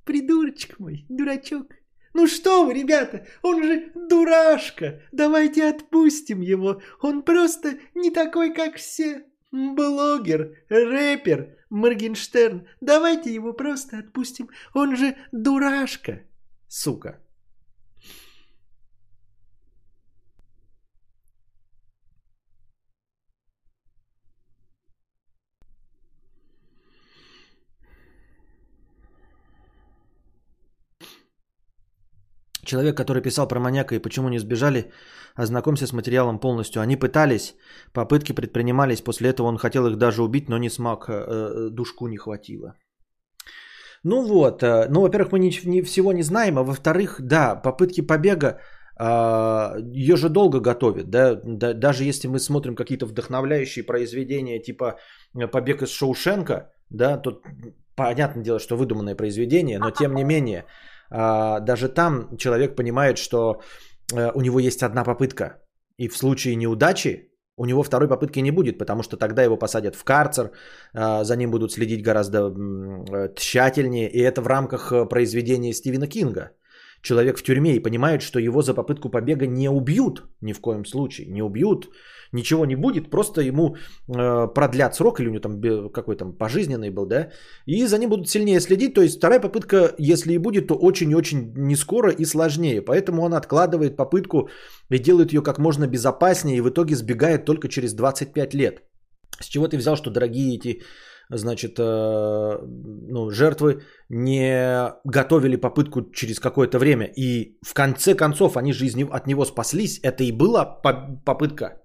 Придурочек мой, дурачок. Ну что вы, ребята, он же дурашка. Давайте отпустим его. Он просто не такой, как все. Блогер, рэпер, Моргенштерн. Давайте его просто отпустим. Он же дурашка. Сука. Человек, который писал про маньяка и почему не сбежали, ознакомься с материалом полностью. Они пытались, попытки предпринимались, после этого он хотел их даже убить, но не смог, э, э, душку не хватило. Ну вот, э, ну, во-первых, мы не, не, всего не знаем, а во-вторых, да, попытки побега, а, ее же долго готовят, да? да, даже если мы смотрим какие-то вдохновляющие произведения, типа «Побег из Шоушенка», да, тут понятное дело, что выдуманное произведение, но тем не менее, даже там человек понимает, что э, у него есть одна попытка. И в случае неудачи у него второй попытки не будет, потому что тогда его посадят в карцер, а, за ним будут следить гораздо э, тщательнее. И это в рамках э, произведения Стивена Кинга. Человек в тюрьме и понимает, что его за попытку побега не убьют ни в коем случае. Не убьют, ничего не будет, просто ему э, продлят срок, или у него там какой там пожизненный был, да, и за ним будут сильнее следить, то есть вторая попытка, если и будет, то очень-очень не скоро и сложнее, поэтому он откладывает попытку и делает ее как можно безопаснее, и в итоге сбегает только через 25 лет. С чего ты взял, что дорогие эти значит, э, ну, жертвы не готовили попытку через какое-то время. И в конце концов они же от него спаслись. Это и была попытка.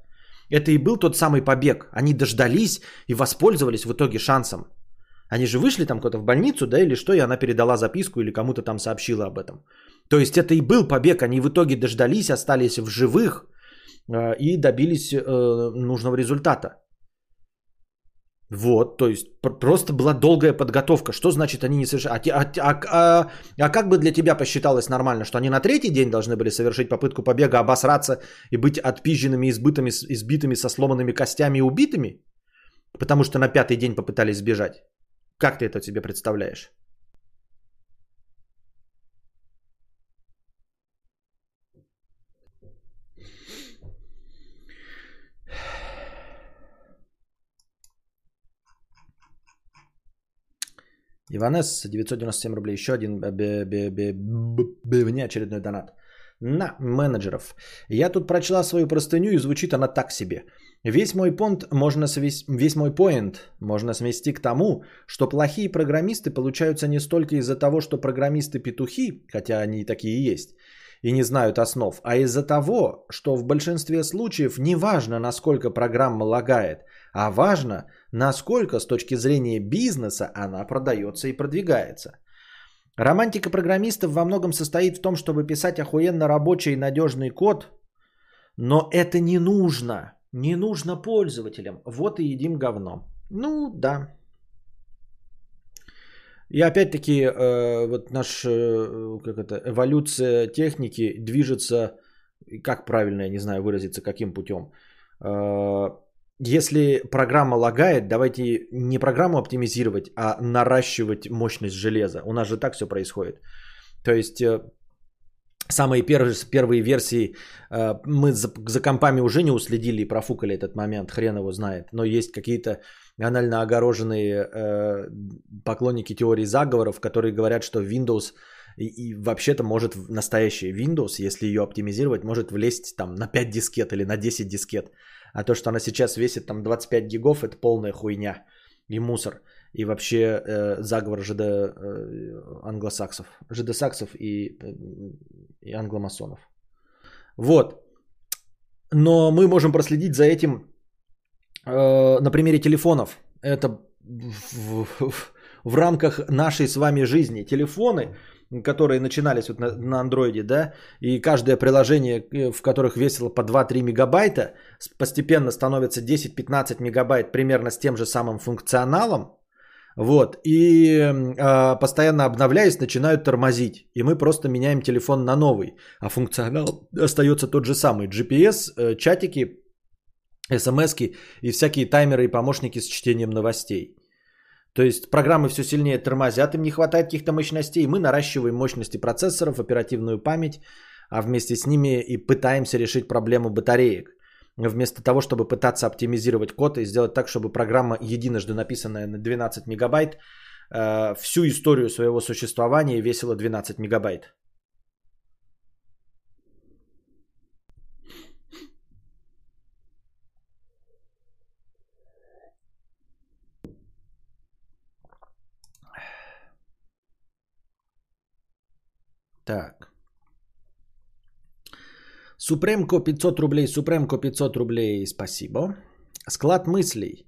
Это и был тот самый побег. Они дождались и воспользовались в итоге шансом. Они же вышли там куда-то в больницу, да, или что, и она передала записку или кому-то там сообщила об этом. То есть это и был побег. Они в итоге дождались, остались в живых э, и добились э, нужного результата. Вот, то есть просто была долгая подготовка. Что значит они не совершали? А, а, а, а, а как бы для тебя посчиталось нормально, что они на третий день должны были совершить попытку побега, обосраться и быть отпизженными, избытыми, избитыми со сломанными костями и убитыми? Потому что на пятый день попытались сбежать. Как ты это себе представляешь? Иванес, 997 рублей. Еще один внеочередной донат. На менеджеров. Я тут прочла свою простыню и звучит она так себе. Весь мой понт можно свести, весь мой поинт можно свести к тому, что плохие программисты получаются не столько из-за того, что программисты петухи, хотя они и такие есть, и не знают основ, а из-за того, что в большинстве случаев не важно, насколько программа лагает, а важно, насколько с точки зрения бизнеса она продается и продвигается. Романтика программистов во многом состоит в том, чтобы писать охуенно рабочий и надежный код, но это не нужно. Не нужно пользователям. Вот и едим говно. Ну да. И опять-таки, э, вот наша э, как это, эволюция техники движется, как правильно, я не знаю выразиться, каким путем. Э, если программа лагает, давайте не программу оптимизировать, а наращивать мощность железа. У нас же так все происходит. То есть э, самые первые, первые версии э, мы за, за компами уже не уследили и профукали этот момент, хрен его знает. Но есть какие-то анально огороженные э, поклонники теории заговоров, которые говорят, что Windows и, и вообще-то может настоящий Windows, если ее оптимизировать, может влезть там на 5 дискет или на 10 дискет. А то, что она сейчас весит там 25 гигов, это полная хуйня и мусор. И вообще э, заговор ЖД э, англосаксов. ЖД-саксов и, э, и англомасонов. Вот. Но мы можем проследить за этим э, на примере телефонов. Это в, в, в рамках нашей с вами жизни. Телефоны которые начинались вот на, андроиде, да, и каждое приложение, э, в которых весило по 2-3 мегабайта, постепенно становится 10-15 мегабайт примерно с тем же самым функционалом, вот, и э, постоянно обновляясь, начинают тормозить. И мы просто меняем телефон на новый. А функционал остается тот же самый. GPS, э, чатики, смс и всякие таймеры и помощники с чтением новостей. То есть программы все сильнее тормозят, им не хватает каких-то мощностей. Мы наращиваем мощности процессоров, оперативную память, а вместе с ними и пытаемся решить проблему батареек. Вместо того, чтобы пытаться оптимизировать код и сделать так, чтобы программа, единожды написанная на 12 мегабайт, э, всю историю своего существования весила 12 мегабайт. Так. Супремко 500 рублей, Супремко 500 рублей, спасибо. Склад мыслей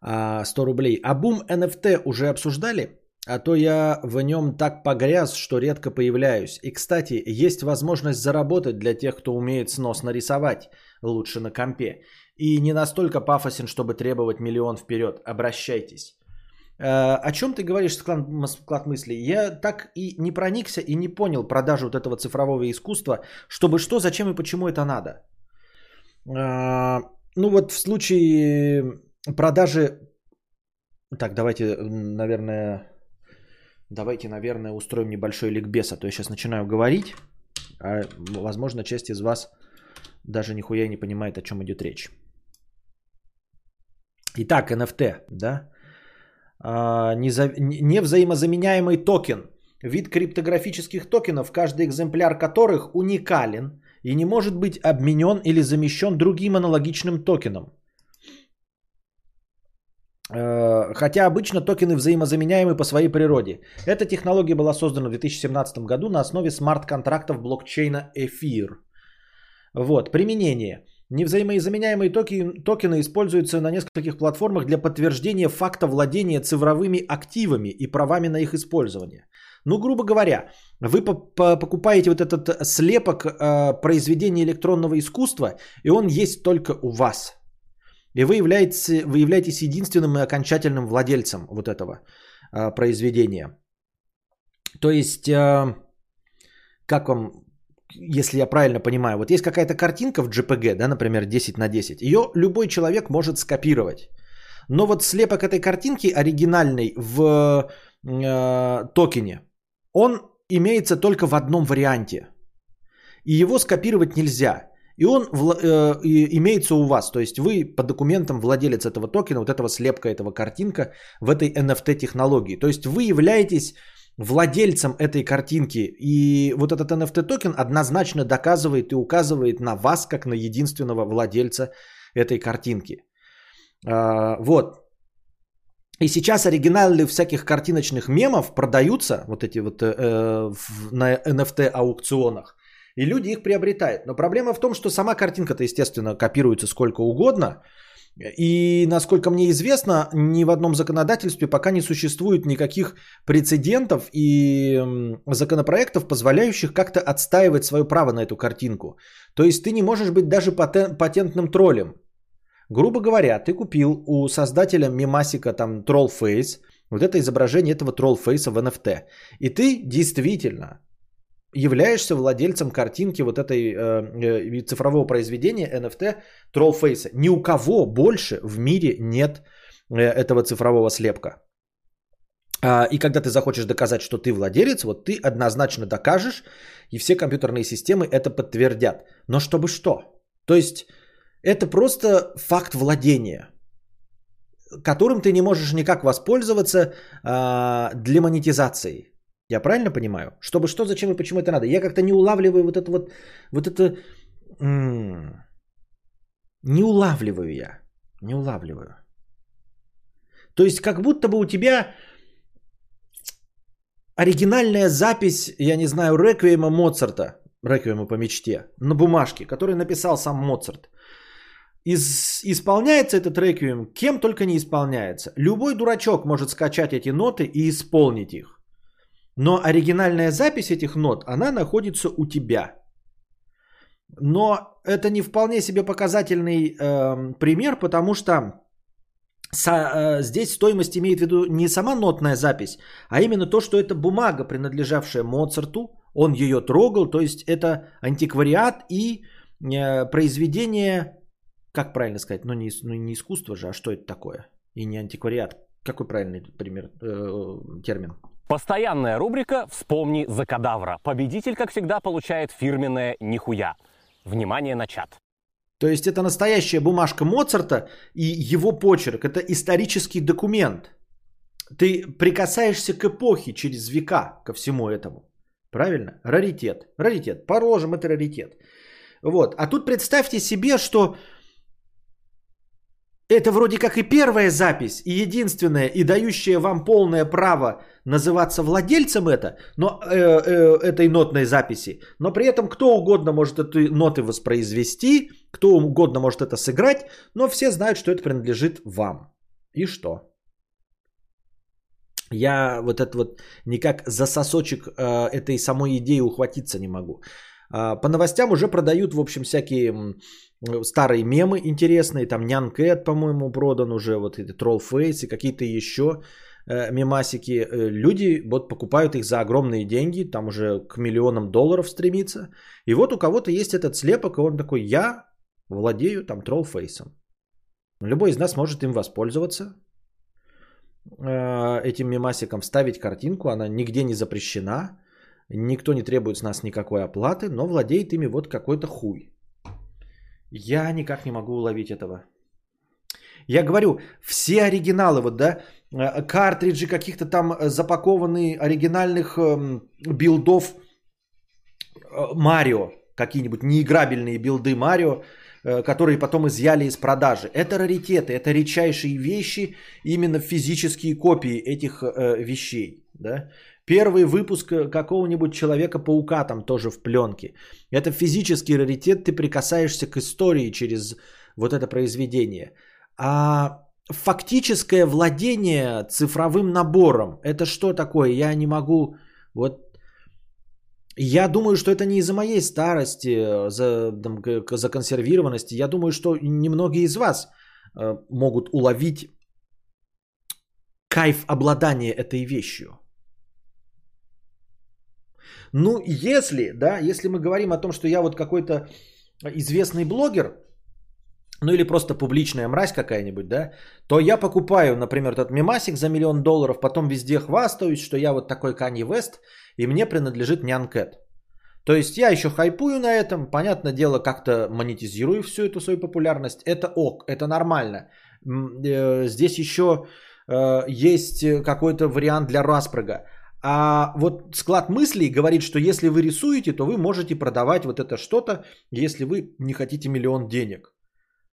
100 рублей. А бум NFT уже обсуждали? А то я в нем так погряз, что редко появляюсь. И, кстати, есть возможность заработать для тех, кто умеет сносно рисовать, лучше на компе. И не настолько пафосен, чтобы требовать миллион вперед. Обращайтесь. Э, о чем ты говоришь, склад, мыслей? Я так и не проникся и не понял продажу вот этого цифрового искусства, чтобы что, зачем и почему это надо. Э, ну вот в случае продажи... Так, давайте, наверное, давайте, наверное, устроим небольшой ликбез, а то я сейчас начинаю говорить, а, возможно, часть из вас даже нихуя не понимает, о чем идет речь. Итак, NFT, да? А, невзаимозаменяемый токен. Вид криптографических токенов, каждый экземпляр которых уникален и не может быть обменен или замещен другим аналогичным токеном. А, хотя обычно токены взаимозаменяемы по своей природе. Эта технология была создана в 2017 году на основе смарт-контрактов блокчейна Эфир. Вот, применение. Невзаимозаменяемые токи, токены используются на нескольких платформах для подтверждения факта владения цифровыми активами и правами на их использование. Ну, грубо говоря, вы покупаете вот этот слепок э, произведения электронного искусства, и он есть только у вас. И вы являетесь, вы являетесь единственным и окончательным владельцем вот этого э, произведения. То есть, э, как вам если я правильно понимаю, вот есть какая-то картинка в JPG, да, например, 10 на 10, ее любой человек может скопировать. Но вот слепок этой картинки оригинальной в э, токене, он имеется только в одном варианте. И его скопировать нельзя. И он э, имеется у вас. То есть вы по документам владелец этого токена, вот этого слепка, этого картинка в этой NFT технологии. То есть вы являетесь владельцем этой картинки. И вот этот NFT токен однозначно доказывает и указывает на вас, как на единственного владельца этой картинки. А, вот. И сейчас оригиналы всяких картиночных мемов продаются, вот эти вот э, на NFT аукционах, и люди их приобретают. Но проблема в том, что сама картинка-то, естественно, копируется сколько угодно, И, насколько мне известно, ни в одном законодательстве пока не существует никаких прецедентов и законопроектов, позволяющих как-то отстаивать свое право на эту картинку. То есть ты не можешь быть даже патентным троллем. Грубо говоря, ты купил у создателя мемасика там Trollface, вот это изображение этого Trollface в NFT. И ты действительно являешься владельцем картинки вот этой э, э, цифрового произведения NFT Trollface. Ни у кого больше в мире нет э, этого цифрового слепка. А, и когда ты захочешь доказать, что ты владелец, вот ты однозначно докажешь, и все компьютерные системы это подтвердят. Но чтобы что? То есть это просто факт владения, которым ты не можешь никак воспользоваться а, для монетизации. Я правильно понимаю? Чтобы что, зачем и почему это надо? Я как-то не улавливаю вот это вот, вот это... М-м, не улавливаю я. Не улавливаю. То есть как будто бы у тебя оригинальная запись, я не знаю, реквиема Моцарта, реквиема по мечте, на бумажке, который написал сам Моцарт. Из, исполняется этот реквием кем только не исполняется. Любой дурачок может скачать эти ноты и исполнить их. Но оригинальная запись этих нот, она находится у тебя. Но это не вполне себе показательный э, пример, потому что со, э, здесь стоимость имеет в виду не сама нотная запись, а именно то, что это бумага, принадлежавшая Моцарту, он ее трогал, то есть это антиквариат и э, произведение, как правильно сказать, ну не, ну не искусство же, а что это такое? И не антиквариат. Какой правильный пример, э, термин? Постоянная рубрика «Вспомни за кадавра». Победитель, как всегда, получает фирменное «Нихуя». Внимание на чат. То есть это настоящая бумажка Моцарта и его почерк. Это исторический документ. Ты прикасаешься к эпохе через века ко всему этому. Правильно? Раритет. Раритет. Положим, это раритет. Вот. А тут представьте себе, что это вроде как и первая запись, и единственная, и дающая вам полное право называться владельцем это, но, э, э, этой нотной записи. Но при этом кто угодно может эти ноты воспроизвести, кто угодно может это сыграть, но все знают, что это принадлежит вам. И что? Я вот это вот никак за сосочек э, этой самой идеи ухватиться не могу. Э, по новостям уже продают, в общем, всякие старые мемы интересные, там Нянкэт, по-моему, продан уже, вот эти Trollface и какие-то еще э, мемасики. Э, люди вот покупают их за огромные деньги, там уже к миллионам долларов стремится. И вот у кого-то есть этот слепок, и он такой, я владею там Trollface. Любой из нас может им воспользоваться, э, этим мемасиком вставить картинку, она нигде не запрещена, никто не требует с нас никакой оплаты, но владеет ими вот какой-то хуй. Я никак не могу уловить этого. Я говорю, все оригиналы, вот, да, э, картриджи каких-то там э, запакованные оригинальных эм, билдов э, Марио, какие-нибудь неиграбельные билды Марио, которые потом изъяли из продажи. Это раритеты, это редчайшие вещи, именно физические копии этих вещей. Да? Первый выпуск э, какого-нибудь Человека-паука там тоже в пленке. Это физический раритет, ты прикасаешься к истории через вот это произведение. А фактическое владение цифровым набором, это что такое? Я не могу... Вот я думаю, что это не из-за моей старости, э, за, там, законсервированности. Я думаю, что немногие из вас э, могут уловить кайф обладания этой вещью. Ну, если, да, если мы говорим о том, что я вот какой-то известный блогер, ну или просто публичная мразь какая-нибудь, да, то я покупаю, например, этот мемасик за миллион долларов, потом везде хвастаюсь, что я вот такой Kanye West, и мне принадлежит нянкет. То есть я еще хайпую на этом, понятное дело, как-то монетизирую всю эту свою популярность. Это ок, это нормально. Э, здесь еще э, есть какой-то вариант для распрыга. А вот склад мыслей говорит, что если вы рисуете, то вы можете продавать вот это что-то, если вы не хотите миллион денег.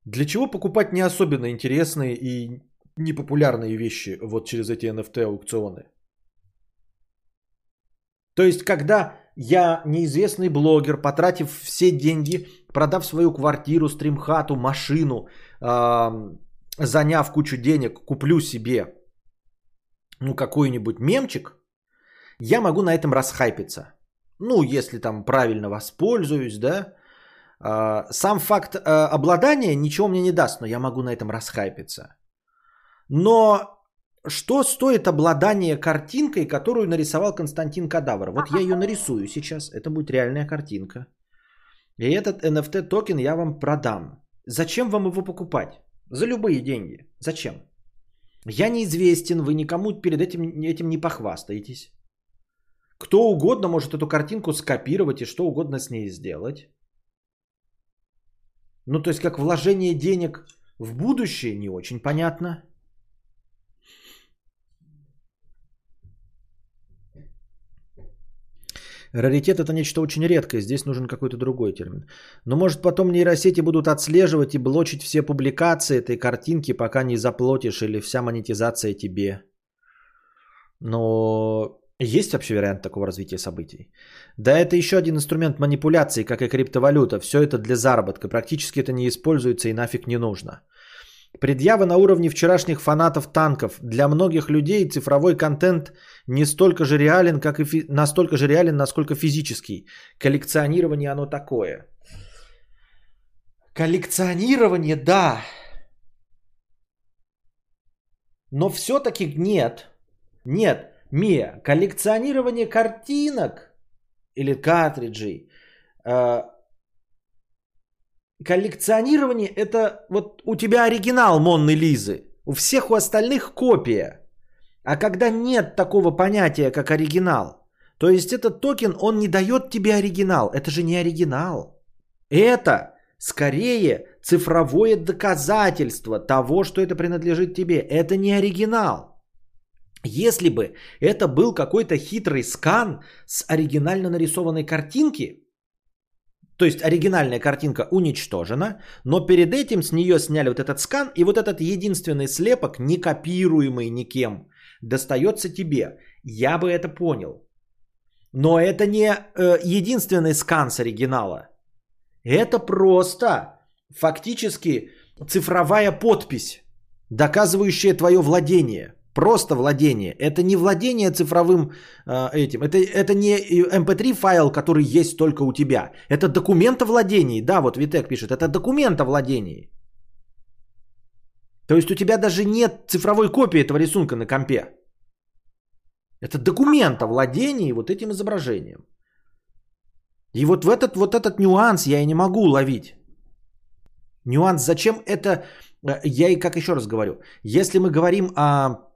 Для чего покупать не особенно интересные и непопулярные вещи вот через эти NFT аукционы? То есть, когда я неизвестный блогер, потратив все деньги, продав свою квартиру, стримхату, машину, заняв кучу денег, куплю себе ну, какой-нибудь мемчик, я могу на этом расхайпиться. Ну, если там правильно воспользуюсь, да. А, сам факт а, обладания ничего мне не даст, но я могу на этом расхайпиться. Но что стоит обладание картинкой, которую нарисовал Константин Кадавр? Вот я ее нарисую сейчас. Это будет реальная картинка. И этот NFT токен я вам продам. Зачем вам его покупать? За любые деньги. Зачем? Я неизвестен, вы никому перед этим, этим не похвастаетесь. Кто угодно может эту картинку скопировать и что угодно с ней сделать. Ну, то есть, как вложение денег в будущее, не очень понятно. Раритет это нечто очень редкое, здесь нужен какой-то другой термин. Но может потом нейросети будут отслеживать и блочить все публикации этой картинки, пока не заплатишь или вся монетизация тебе. Но есть вообще вариант такого развития событий? Да, это еще один инструмент манипуляции, как и криптовалюта. Все это для заработка. Практически это не используется и нафиг не нужно. Предъява на уровне вчерашних фанатов танков. Для многих людей цифровой контент не столько же реален, как и фи... настолько же реален, насколько физический. Коллекционирование оно такое. Коллекционирование, да. Но все-таки нет. Нет. Мия, коллекционирование картинок или картриджей э, коллекционирование это вот у тебя оригинал Монны Лизы, у всех у остальных копия. А когда нет такого понятия, как оригинал, то есть этот токен, он не дает тебе оригинал. Это же не оригинал. Это скорее цифровое доказательство того, что это принадлежит тебе. Это не оригинал. Если бы это был какой-то хитрый скан с оригинально нарисованной картинки, то есть оригинальная картинка уничтожена, но перед этим с нее сняли вот этот скан, и вот этот единственный слепок, не копируемый никем, достается тебе. Я бы это понял. Но это не э, единственный скан с оригинала. Это просто фактически цифровая подпись, доказывающая твое владение. Просто владение. Это не владение цифровым э, этим. Это, это не mp3 файл, который есть только у тебя. Это документ о владении. Да, вот Витек пишет. Это документ о владении. То есть у тебя даже нет цифровой копии этого рисунка на компе. Это документ о владении вот этим изображением. И вот в этот, вот этот нюанс я и не могу уловить. Нюанс, зачем это, э, я и как еще раз говорю, если мы говорим о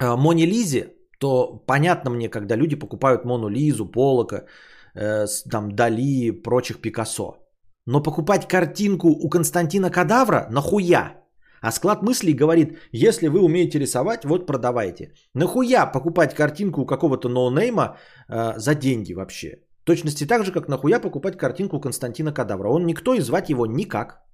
Э, Моне Лизе, то понятно мне, когда люди покупают Мону Лизу, Полока, э, там Дали, прочих Пикассо. Но покупать картинку у Константина Кадавра нахуя? А склад мыслей говорит, если вы умеете рисовать, вот продавайте. Нахуя покупать картинку у какого-то ноунейма э, за деньги вообще? В точности так же, как нахуя покупать картинку у Константина Кадавра. Он никто и звать его никак.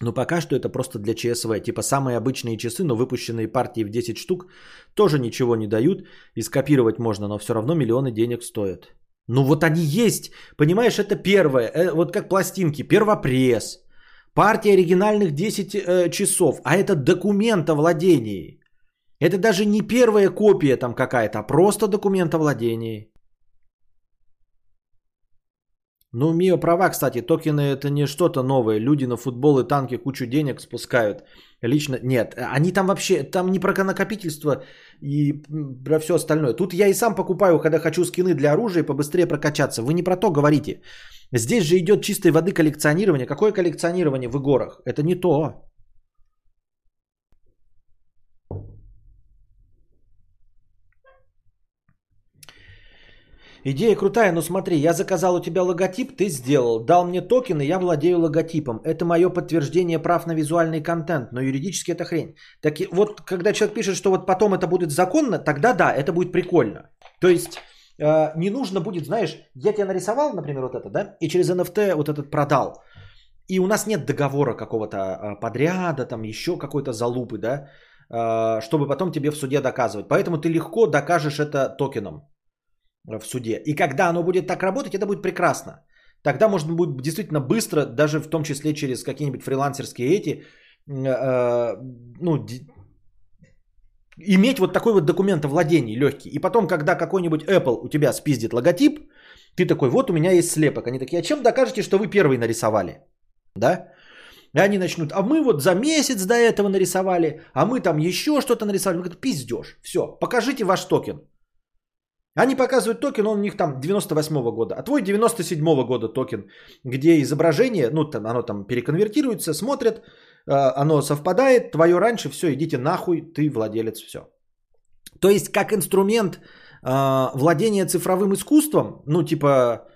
Но пока что это просто для ЧСВ. Типа самые обычные часы, но выпущенные партии в 10 штук тоже ничего не дают. И скопировать можно, но все равно миллионы денег стоят. Ну вот они есть. Понимаешь, это первое. Э, вот как пластинки. Первопресс. Партия оригинальных 10 э, часов. А это документ о владении. Это даже не первая копия там какая-то, а просто документ о владении. Ну, Мио права, кстати, токены это не что-то новое. Люди на футбол и танки кучу денег спускают. Лично нет, они там вообще, там не про накопительство и про все остальное. Тут я и сам покупаю, когда хочу скины для оружия побыстрее прокачаться. Вы не про то говорите. Здесь же идет чистой воды коллекционирование. Какое коллекционирование в игорах? Это не то. Идея крутая, но смотри, я заказал у тебя логотип, ты сделал, дал мне токены, я владею логотипом. Это мое подтверждение прав на визуальный контент, но юридически это хрень. Так вот, когда человек пишет, что вот потом это будет законно, тогда да, это будет прикольно. То есть э, не нужно будет, знаешь, я тебе нарисовал, например, вот это, да, и через NFT вот этот продал. И у нас нет договора какого-то э, подряда, там еще какой-то залупы, да, э, чтобы потом тебе в суде доказывать. Поэтому ты легко докажешь это токеном в суде. И когда оно будет так работать, это будет прекрасно. Тогда можно будет действительно быстро, даже в том числе через какие-нибудь фрилансерские эти, э, ну, иметь вот такой вот документ о владении легкий. И потом, когда какой-нибудь Apple у тебя спиздит логотип, ты такой, вот у меня есть слепок. Они такие, а чем докажете, что вы первый нарисовали? Да? И они начнут, а мы вот за месяц до этого нарисовали, а мы там еще что-то нарисовали. Говорят, пиздеж, все, покажите ваш токен. Они показывают токен, он у них там 98 года, а твой 97 года токен, где изображение, ну там, оно там переконвертируется, смотрят, а, оно совпадает, твое раньше, все, идите нахуй, ты владелец, все. То есть как инструмент а, владения цифровым искусством, ну типа,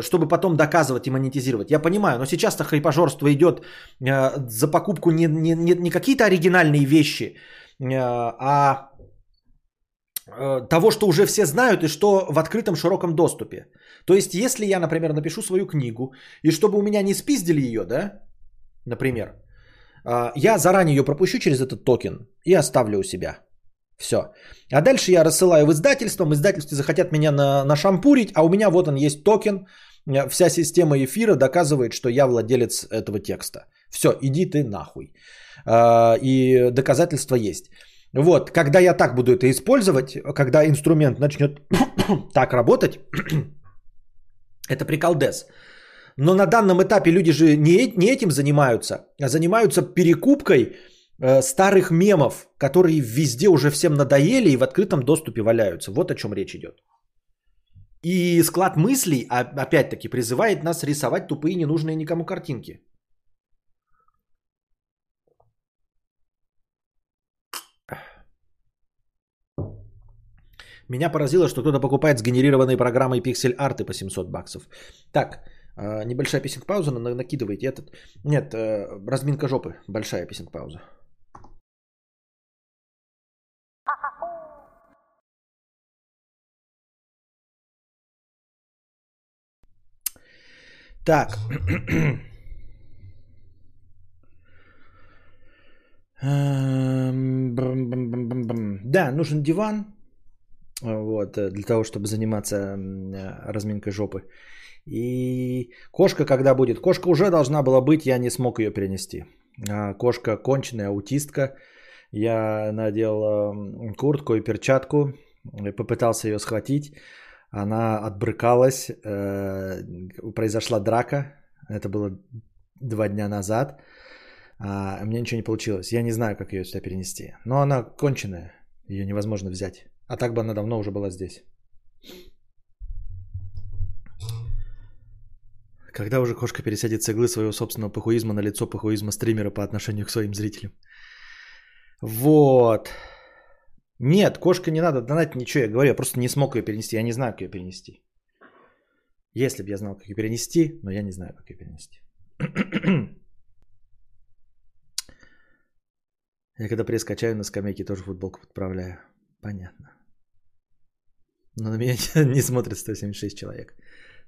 чтобы потом доказывать и монетизировать. Я понимаю, но сейчас-то хайпажорство идет а, за покупку не, не, не какие-то оригинальные вещи, а того, что уже все знают и что в открытом широком доступе. То есть, если я, например, напишу свою книгу, и чтобы у меня не спиздили ее, да, например, а, я заранее ее пропущу через этот токен и оставлю у себя. Все. А дальше я рассылаю в издательство, издательства захотят меня на, нашампурить, а у меня вот он есть токен, э, вся система эфира доказывает, что я владелец этого текста. Все, иди ты нахуй. И доказательства есть. Вот, когда я так буду это использовать, когда инструмент начнет так работать, это приколдес. Но на данном этапе люди же не, не этим занимаются, а занимаются перекупкой э, старых мемов, которые везде уже всем надоели и в открытом доступе валяются. Вот о чем речь идет. И склад мыслей, а, опять-таки, призывает нас рисовать тупые ненужные никому картинки. Меня поразило, что кто-то покупает сгенерированные программой пиксель арты по 700 баксов. Так, а, небольшая писинг пауза, накидывайте этот. Нет, э, разминка жопы. Большая писинг пауза. Так. Эм, да, нужен диван. Вот, э, для того, чтобы заниматься э, разминкой жопы. И кошка когда будет? Кошка уже должна была быть, я не смог ее перенести. А, кошка конченая аутистка. Я надел куртку и перчатку, попытался ее схватить. Она отбрыкалась, э, произошла драка. Это было два дня назад. А мне ничего не получилось. Я не знаю, как ее сюда перенести. Но она конченая. Ее невозможно взять. А так бы она давно уже была здесь. Когда уже кошка пересядет с иглы своего собственного пахуизма на лицо пахуизма стримера по отношению к своим зрителям? Вот. Нет, кошка не надо донать ничего, я говорю, я просто не смог ее перенести, я не знаю, как ее перенести. Если бы я знал, как ее перенести, но я не знаю, как ее перенести. я когда пресс качаю на скамейке, тоже футболку подправляю. Понятно. Но на меня не смотрит 176 человек.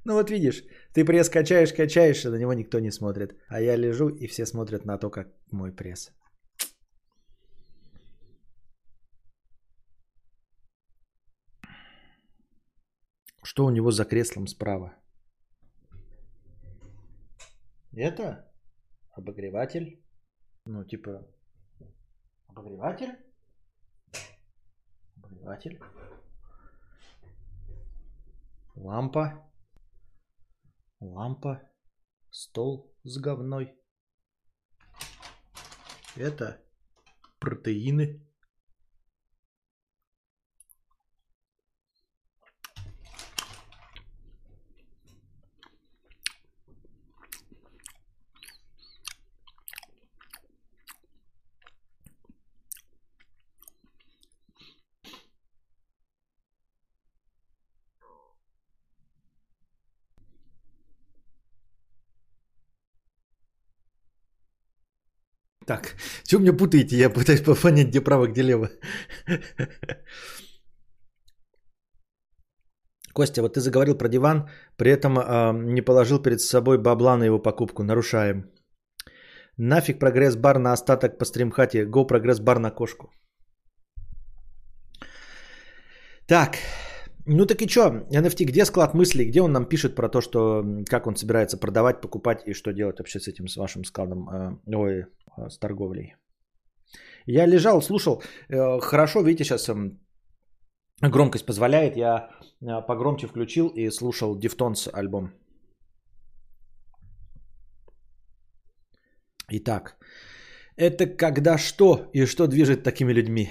Ну вот видишь, ты пресс качаешь, качаешь, а на него никто не смотрит. А я лежу, и все смотрят на то, как мой пресс. Что у него за креслом справа? Это обогреватель. Ну, типа, обогреватель. Обогреватель. Лампа. Лампа. Стол с говной. Это протеины. Так, что меня путаете? Я пытаюсь понять, где право, где лево. Костя, вот ты заговорил про диван, при этом э, не положил перед собой бабла на его покупку. Нарушаем. Нафиг прогресс-бар на остаток по стримхате. Го прогресс-бар на кошку. Так, Ну так и что, NFT, где склад мыслей, где он нам пишет про то, что как он собирается продавать, покупать и что делать вообще с этим, с вашим складом, э, ой, э, с торговлей. Я лежал, слушал, э, хорошо, видите, сейчас эм, громкость позволяет, я погромче включил и слушал Deftones альбом. Итак, это когда что и что движет такими людьми?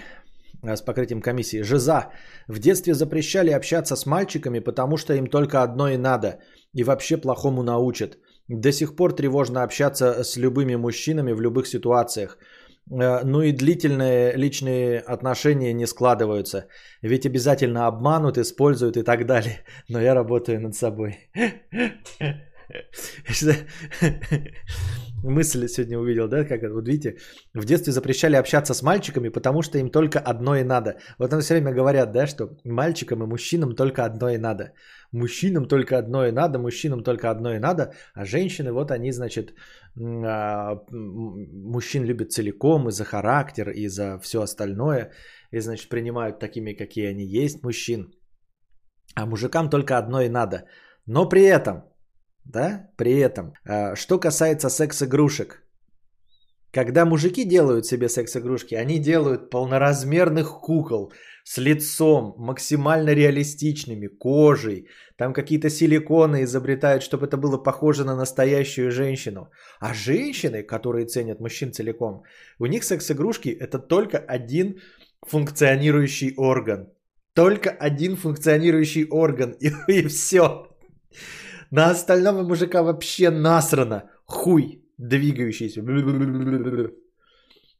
С покрытием комиссии. Жиза. В детстве запрещали общаться с мальчиками, потому что им только одно и надо. И вообще плохому научат. До сих пор тревожно общаться с любыми мужчинами в любых ситуациях. Э, ну и длительные личные отношения не складываются. Ведь обязательно обманут, используют и так далее. Но я работаю над собой. мысль сегодня увидел, да, как вот видите, в детстве запрещали общаться с мальчиками, потому что им только одно и надо. Вот нам все время говорят, да, что мальчикам и мужчинам только одно и надо. Мужчинам только одно и надо, мужчинам только одно и надо, а женщины, вот они, значит, а, мужчин любят целиком и за характер, и за все остальное, и, значит, принимают такими, какие они есть, мужчин. А мужикам только одно и надо. Но при этом да, при этом. А, что касается секс-игрушек. Когда мужики делают себе секс-игрушки, они делают полноразмерных кукол с лицом, максимально реалистичными, кожей. Там какие-то силиконы изобретают, чтобы это было похоже на настоящую женщину. А женщины, которые ценят мужчин целиком, у них секс-игрушки это только один функционирующий орган. Только один функционирующий орган и, и все. На остального мужика вообще насрано. Хуй двигающийся.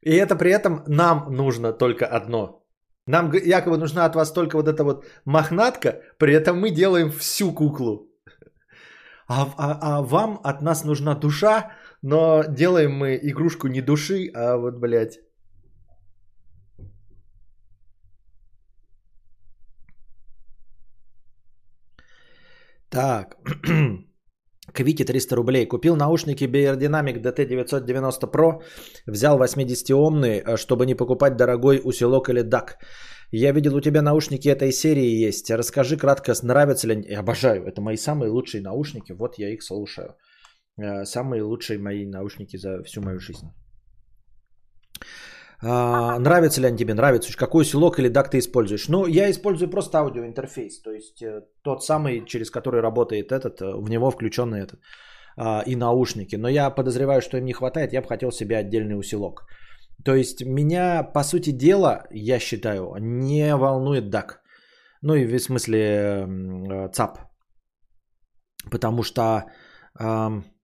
И это при этом нам нужно только одно. Нам якобы нужна от вас только вот эта вот мохнатка, при этом мы делаем всю куклу. А, а, а вам от нас нужна душа, но делаем мы игрушку не души, а вот, блядь, Так. Квики 300 рублей. Купил наушники Beyer Dynamic DT990 Pro. Взял 80-омный, э, чтобы не покупать дорогой усилок или DAC. Я видел у тебя наушники этой серии есть. Расскажи кратко, нравятся ли они. Обожаю. Это мои самые лучшие наушники. Вот я их слушаю. Э, самые лучшие мои наушники за всю мою жизнь. А, нравится ли они тебе? Нравится. Какой усилок или DAC ты используешь? Ну, я использую просто аудиоинтерфейс. То есть э, тот самый, через который работает этот, э, в него включенный этот а, и наушники. Но я подозреваю, что им не хватает. Я бы хотел себе отдельный усилок. То есть меня, по сути дела, я считаю, не волнует DAC. Ну и в смысле э, ЦАП. Потому что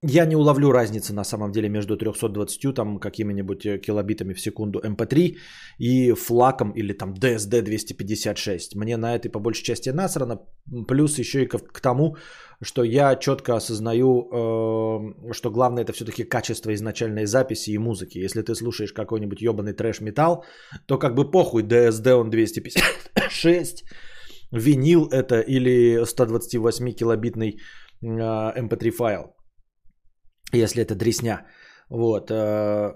я не уловлю разницы на самом деле между 320 там какими-нибудь э, килобитами в секунду MP3 эм и флаком или там DSD 256. Мне на этой по большей части насрано. Плюс еще и к, тому, что я четко осознаю, э, что главное это все-таки качество изначальной записи и музыки. Если ты слушаешь какой-нибудь ебаный трэш-металл, то как бы похуй, DSD он 256, винил это или 128 килобитный mp3 а, файл, если это дресня. Вот. Э,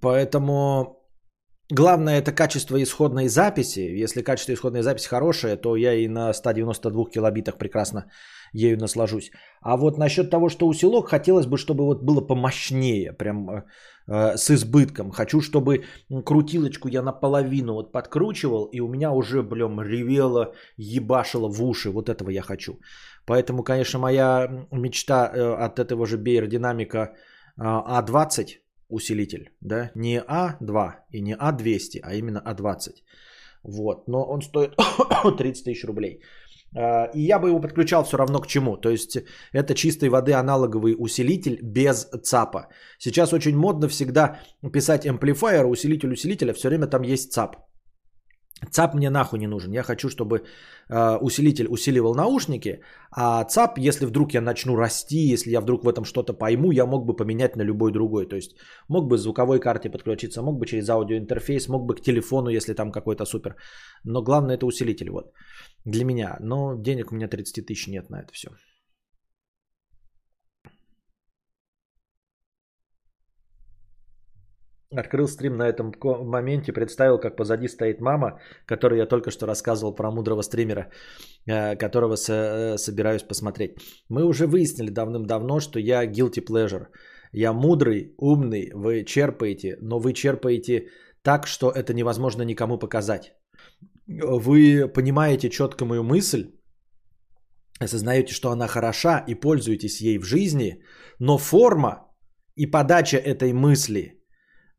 поэтому главное это качество исходной записи. Если качество исходной записи хорошее, то я и на 192 килобитах прекрасно ею наслажусь. А вот насчет того, что усилок, хотелось бы, чтобы вот было помощнее, прям э, э, с избытком. Хочу, чтобы крутилочку я наполовину вот подкручивал, и у меня уже, блем, ревело, ебашило в уши. Вот этого я хочу. Поэтому, конечно, моя мечта э, от этого же Бейер динамика А20 усилитель, да, не А2 и не А200, а именно А20. Вот, но он стоит 30 тысяч рублей. А, и я бы его подключал все равно к чему. То есть это чистой воды аналоговый усилитель без ЦАПа. Сейчас очень модно всегда писать amplifier, усилитель усилителя, все время там есть ЦАП. ЦАП мне нахуй не нужен. Я хочу, чтобы э, усилитель усиливал наушники, а ЦАП, если вдруг я начну расти, если я вдруг в этом что-то пойму, я мог бы поменять на любой другой. То есть мог бы к звуковой карте подключиться, мог бы через аудиоинтерфейс, мог бы к телефону, если там какой-то супер. Но главное это усилитель вот для меня. Но денег у меня 30 тысяч нет на это все. Открыл стрим на этом моменте, представил, как позади стоит мама, которой я только что рассказывал про мудрого стримера, э, которого со- собираюсь посмотреть. Мы уже выяснили давным-давно, что я guilty pleasure. Я мудрый, умный, вы черпаете, но вы черпаете так, что это невозможно никому показать. Вы понимаете четко мою мысль, осознаете, что она хороша и пользуетесь ей в жизни, но форма и подача этой мысли,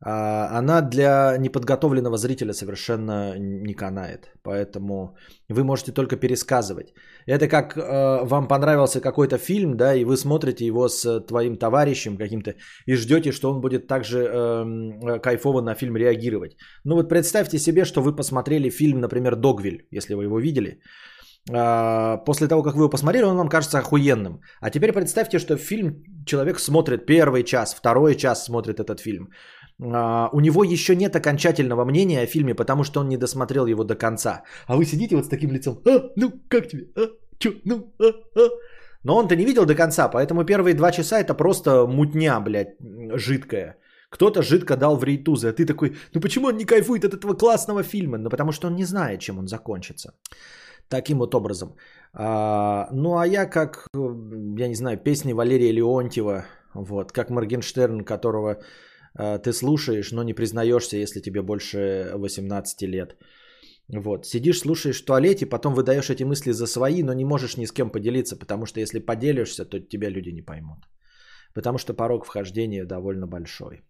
она для неподготовленного зрителя совершенно не канает. Поэтому вы можете только пересказывать. Это как э, вам понравился какой-то фильм, да, и вы смотрите его с твоим товарищем каким-то и ждете, что он будет также э, кайфово на фильм реагировать. Ну вот представьте себе, что вы посмотрели фильм, например, «Догвиль», если вы его видели. А, после того, как вы его посмотрели, он вам кажется охуенным. А теперь представьте, что фильм человек смотрит первый час, второй час смотрит этот фильм. А, у него еще нет окончательного мнения о фильме, потому что он не досмотрел его до конца. А вы сидите вот с таким лицом. А, ну, как тебе? А, чё? Ну, а, а. Но он-то не видел до конца, поэтому первые два часа это просто мутня, блядь, жидкая. Кто-то жидко дал в рейтузы, а ты такой, ну почему он не кайфует от этого классного фильма? Ну потому что он не знает, чем он закончится. Таким вот образом. А, ну а я как, я не знаю, песни Валерия Леонтьева, вот, как Моргенштерн, которого ты слушаешь, но не признаешься, если тебе больше 18 лет. Вот. Сидишь, слушаешь в туалете, потом выдаешь эти мысли за свои, но не можешь ни с кем поделиться, потому что если поделишься, то тебя люди не поймут. Потому что порог вхождения довольно большой.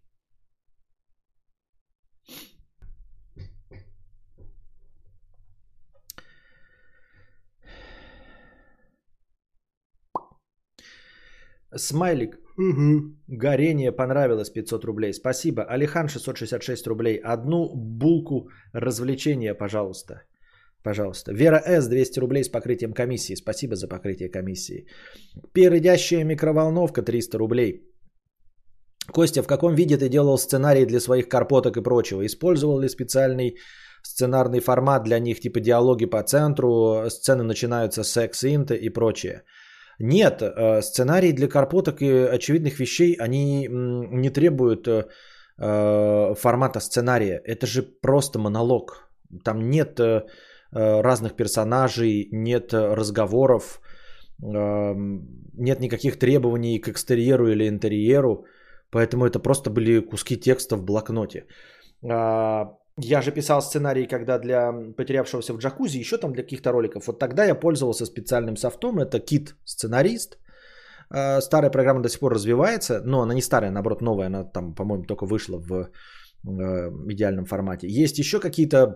Смайлик. Угу. Горение понравилось 500 рублей. Спасибо. Алихан 666 рублей. Одну булку развлечения, пожалуйста. Пожалуйста. Вера С. 200 рублей с покрытием комиссии. Спасибо за покрытие комиссии. Передящая микроволновка 300 рублей. Костя, в каком виде ты делал сценарий для своих карпоток и прочего? Использовал ли специальный сценарный формат для них, типа диалоги по центру, сцены начинаются с секс-инта и прочее? Нет, э, сценарии для карпоток и очевидных вещей, они не требуют э, э, формата сценария. Это же просто монолог. Там нет разных персонажей, нет разговоров, нет никаких требований к экстерьеру или интерьеру. Поэтому это просто были куски текста в блокноте. Я же писал сценарий, когда для потерявшегося в джакузи, еще там для каких-то роликов. Вот тогда я пользовался специальным софтом. Это Kit сценарист. А, старая программа до сих пор развивается, но она не старая, наоборот, новая. Она там, по-моему, только вышла в э, идеальном формате. Есть еще какие-то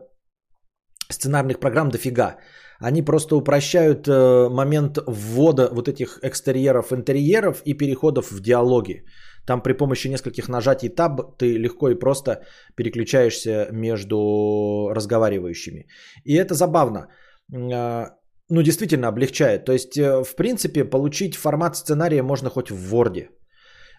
сценарных программ дофига. Они просто упрощают э, момент ввода вот этих экстерьеров, интерьеров и переходов в диалоги. Там при помощи нескольких нажатий таб ты легко и просто переключаешься между разговаривающими. И это забавно. А, ну, действительно облегчает. То есть, э, в принципе, получить формат сценария можно хоть в Word.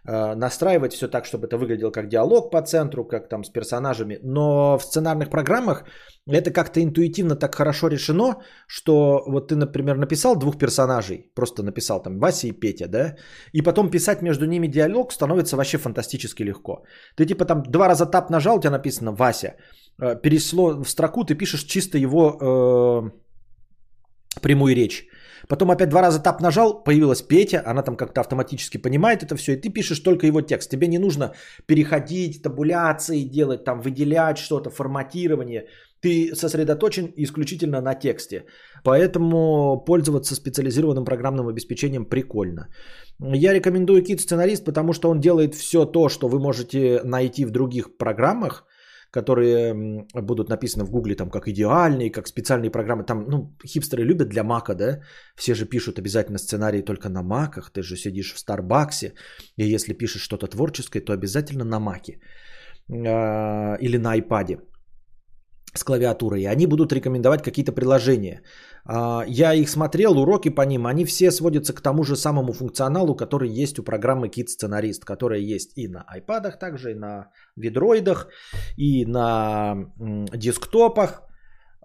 А, настраивать все так, чтобы это выглядело как диалог по центру, как там с персонажами. Но в сценарных программах это как-то интуитивно так хорошо решено, что вот ты, например, написал двух персонажей, просто написал там Вася и Петя, да, и потом писать между ними диалог становится вообще фантастически легко. Ты типа там два раза тап нажал, у тебя написано Вася, э, пересло в строку, ты пишешь чисто его э, прямую речь. Потом опять два раза тап нажал, появилась Петя, она там как-то автоматически понимает это все, и ты пишешь только его текст. Тебе не нужно переходить, табуляции делать, там выделять что-то, форматирование. Ты сосредоточен исключительно на тексте. Поэтому пользоваться специализированным программным обеспечением прикольно. Я рекомендую Kit сценарист, потому что он делает все то, что вы можете найти в других программах, которые будут написаны в Гугле там как идеальные, как специальные программы. Там, ну, хипстеры любят для Мака, да? Все же пишут обязательно сценарии только на Маках. Ты же сидишь в Старбаксе, и если пишешь что-то творческое, то обязательно на Маке а, или на iPad с клавиатурой, и они будут рекомендовать какие-то приложения. А, я их смотрел, уроки по ним, они все сводятся к тому же самому функционалу, который есть у программы Kit Сценарист, которая есть и на iPad, также и на видроидах, и на десктопах.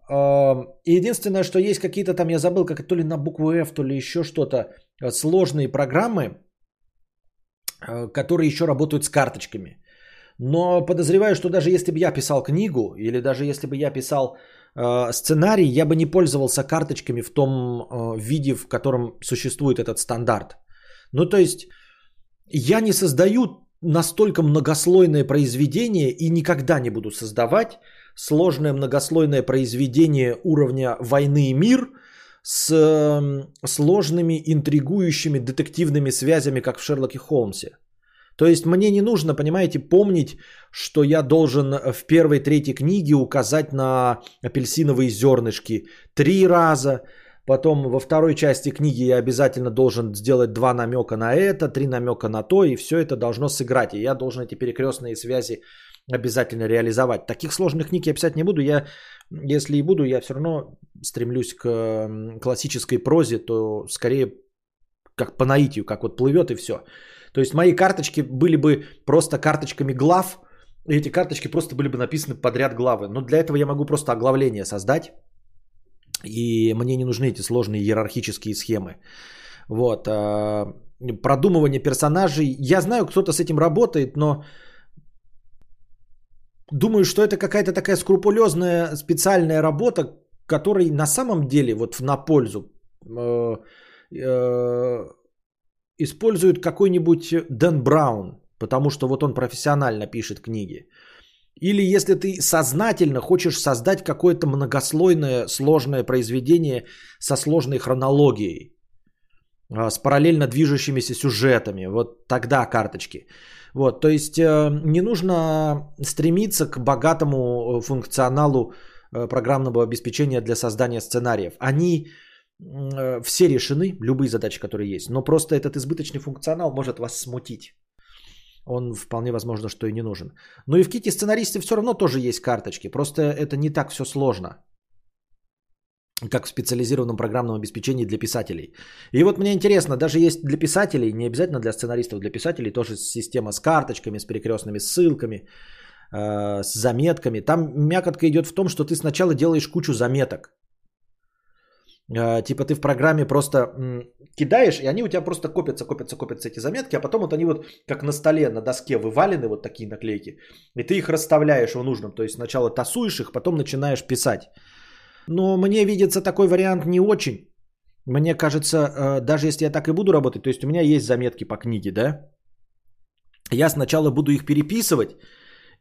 А, единственное, что есть какие-то там, я забыл, как то ли на букву F, то ли еще что-то, сложные программы, а, которые еще работают с карточками. Но подозреваю, что даже если бы я писал книгу, или даже если бы я писал э, сценарий, я бы не пользовался карточками в том э, виде, в котором существует этот стандарт. Ну, то есть, я не создаю настолько многослойное произведение и никогда не буду создавать сложное многослойное произведение уровня «Войны и мир», с сложными, интригующими детективными связями, как в Шерлоке Холмсе. То есть мне не нужно, понимаете, помнить, что я должен в первой третьей книге указать на апельсиновые зернышки три раза, потом во второй части книги я обязательно должен сделать два намека на это, три намека на то, и все это должно сыграть. И я должен эти перекрестные связи обязательно реализовать. Таких сложных книг я писать не буду. Я, если и буду, я все равно стремлюсь к классической прозе, то скорее как по наитию, как вот плывет и все. То есть мои карточки были бы просто карточками глав, и эти карточки просто были бы написаны подряд главы. Но для этого я могу просто оглавление создать, и мне не нужны эти сложные иерархические схемы. Вот. А, продумывание персонажей. Я знаю, кто-то с этим работает, но думаю, что это какая-то такая скрупулезная специальная работа, которой на самом деле вот на пользу э, э, использует какой-нибудь Дэн Браун, потому что вот он профессионально пишет книги. Или если ты сознательно хочешь создать какое-то многослойное сложное произведение со сложной хронологией, а, с параллельно движущимися сюжетами, вот тогда карточки. Вот, то есть э, не нужно стремиться к богатому э, функционалу э, программного обеспечения для создания сценариев. Они все решены, любые задачи, которые есть, но просто этот избыточный функционал может вас смутить. Он вполне возможно, что и не нужен. Но и в ките сценаристы все равно тоже есть карточки. Просто это не так все сложно как в специализированном программном обеспечении для писателей. И вот мне интересно, даже есть для писателей, не обязательно для сценаристов, для писателей тоже система с карточками, с перекрестными ссылками, э, с заметками. Там мякотка идет в том, что ты сначала делаешь кучу заметок. Э, типа ты в программе просто кидаешь, и они у тебя просто копятся, копятся, копятся эти заметки, а потом вот они вот как на столе, на доске вывалены вот такие наклейки, и ты их расставляешь в нужном. То есть сначала тасуешь их, потом начинаешь писать. Но мне видится такой вариант не очень. Мне кажется, э, даже если я так и буду работать, то есть у меня есть заметки по книге, да? Я сначала буду их переписывать,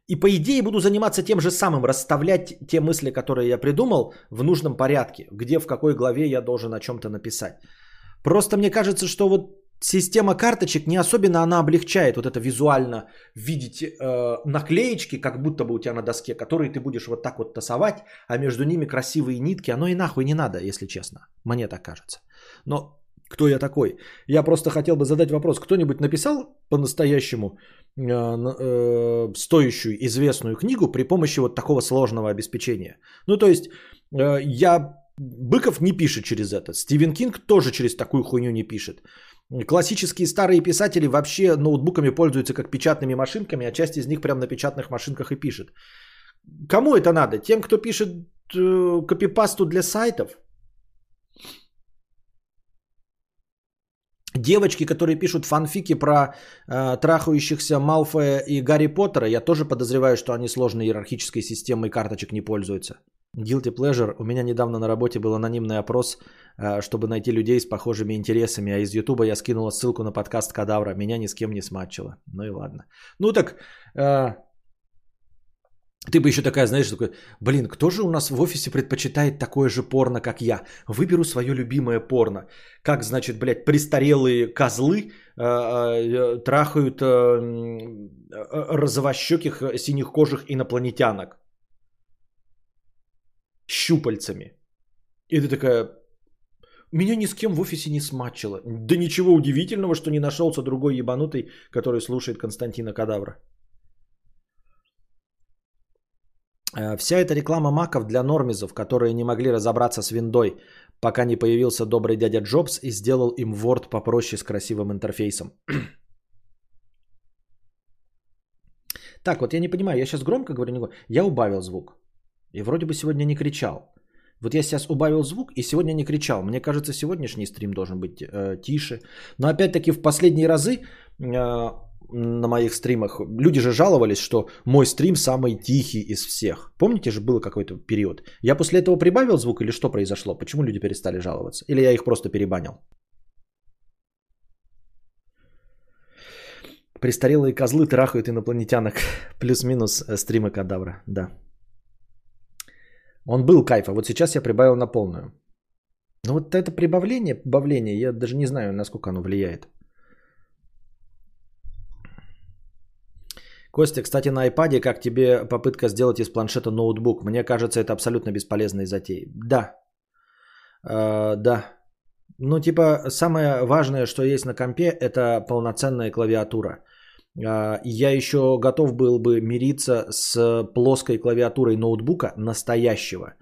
и по идее буду заниматься тем же самым, расставлять те мысли, которые я придумал в нужном порядке, где в какой главе я должен о чем-то написать. Просто мне кажется, что вот система карточек не особенно она облегчает вот это визуально видеть э, наклеечки, как будто бы у тебя на доске, которые ты будешь вот так вот тасовать, а между ними красивые нитки. Оно и нахуй не надо, если честно. Мне так кажется. Но кто я такой? Я просто хотел бы задать вопрос. Кто-нибудь написал по-настоящему э, э, стоящую известную книгу при помощи вот такого сложного обеспечения? Ну, то есть, э, я... Быков не пишет через это. Стивен Кинг тоже через такую хуйню не пишет. Классические старые писатели вообще ноутбуками пользуются как печатными машинками, а часть из них прям на печатных машинках и пишет. Кому это надо? Тем, кто пишет э, копипасту для сайтов? Девочки, которые пишут фанфики про э, трахающихся Малфоя и Гарри Поттера, я тоже подозреваю, что они сложной иерархической системой карточек не пользуются. Guilty Pleasure. У меня недавно на работе был анонимный опрос, э, чтобы найти людей с похожими интересами, а из Ютуба я скинула ссылку на подкаст Кадавра. Меня ни с кем не смачило. Ну и ладно. Ну так, э, ты бы еще такая, знаешь, такой, блин, кто же у нас в офисе предпочитает такое же порно, как я? Выберу свое любимое порно. Как, значит, блядь, престарелые козлы э, э, трахают э, э, розовощеких синекожих инопланетянок щупальцами. И ты такая, меня ни с кем в офисе не смачило. Да ничего удивительного, что не нашелся другой ебанутый, который слушает Константина Кадавра. Э, вся эта реклама маков для нормизов, которые не могли разобраться с виндой, пока не появился добрый дядя Джобс и сделал им Word попроще с красивым интерфейсом. так, вот я не понимаю, я сейчас громко говорю. Я убавил звук. И вроде бы сегодня не кричал. Вот я сейчас убавил звук и сегодня не кричал. Мне кажется, сегодняшний стрим должен быть э, тише. Но опять-таки в последние разы э, на моих стримах. Люди же жаловались, что мой стрим самый тихий из всех. Помните же, был какой-то период? Я после этого прибавил звук или что произошло? Почему люди перестали жаловаться? Или я их просто перебанил? Престарелые козлы трахают инопланетянок. Плюс-минус э, стримы кадавра, да. Он был кайф, а вот сейчас я прибавил на полную. Но вот это прибавление, прибавление, я даже не знаю, насколько оно влияет. Костя, кстати, на iPad как тебе попытка сделать из планшета ноутбук? Мне кажется, это абсолютно бесполезной затеей. Да. Э, да. Ну, типа, самое важное, что есть на компе, это полноценная клавиатура. Э, я еще готов был бы мириться с плоской клавиатурой ноутбука настоящего.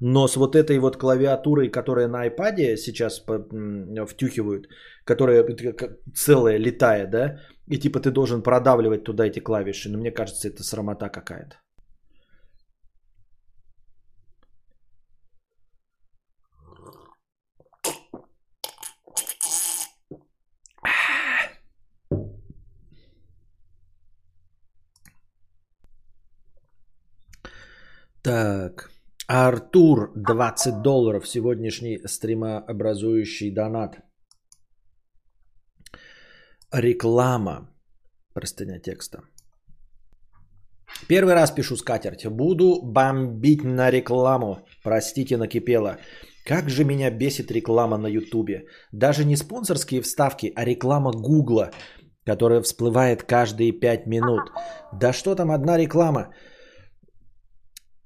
Но с вот этой вот клавиатурой, которая на iPad сейчас втюхивают, которая целая летая, да, и типа ты должен продавливать туда эти клавиши. Но мне кажется, это срамота какая-то. Так. Артур, 20 долларов. Сегодняшний стримообразующий донат. Реклама. Простыня текста. Первый раз пишу скатерть. Буду бомбить на рекламу. Простите, накипело. Как же меня бесит реклама на Ютубе. Даже не спонсорские вставки, а реклама Гугла, которая всплывает каждые 5 минут. Да что там одна реклама?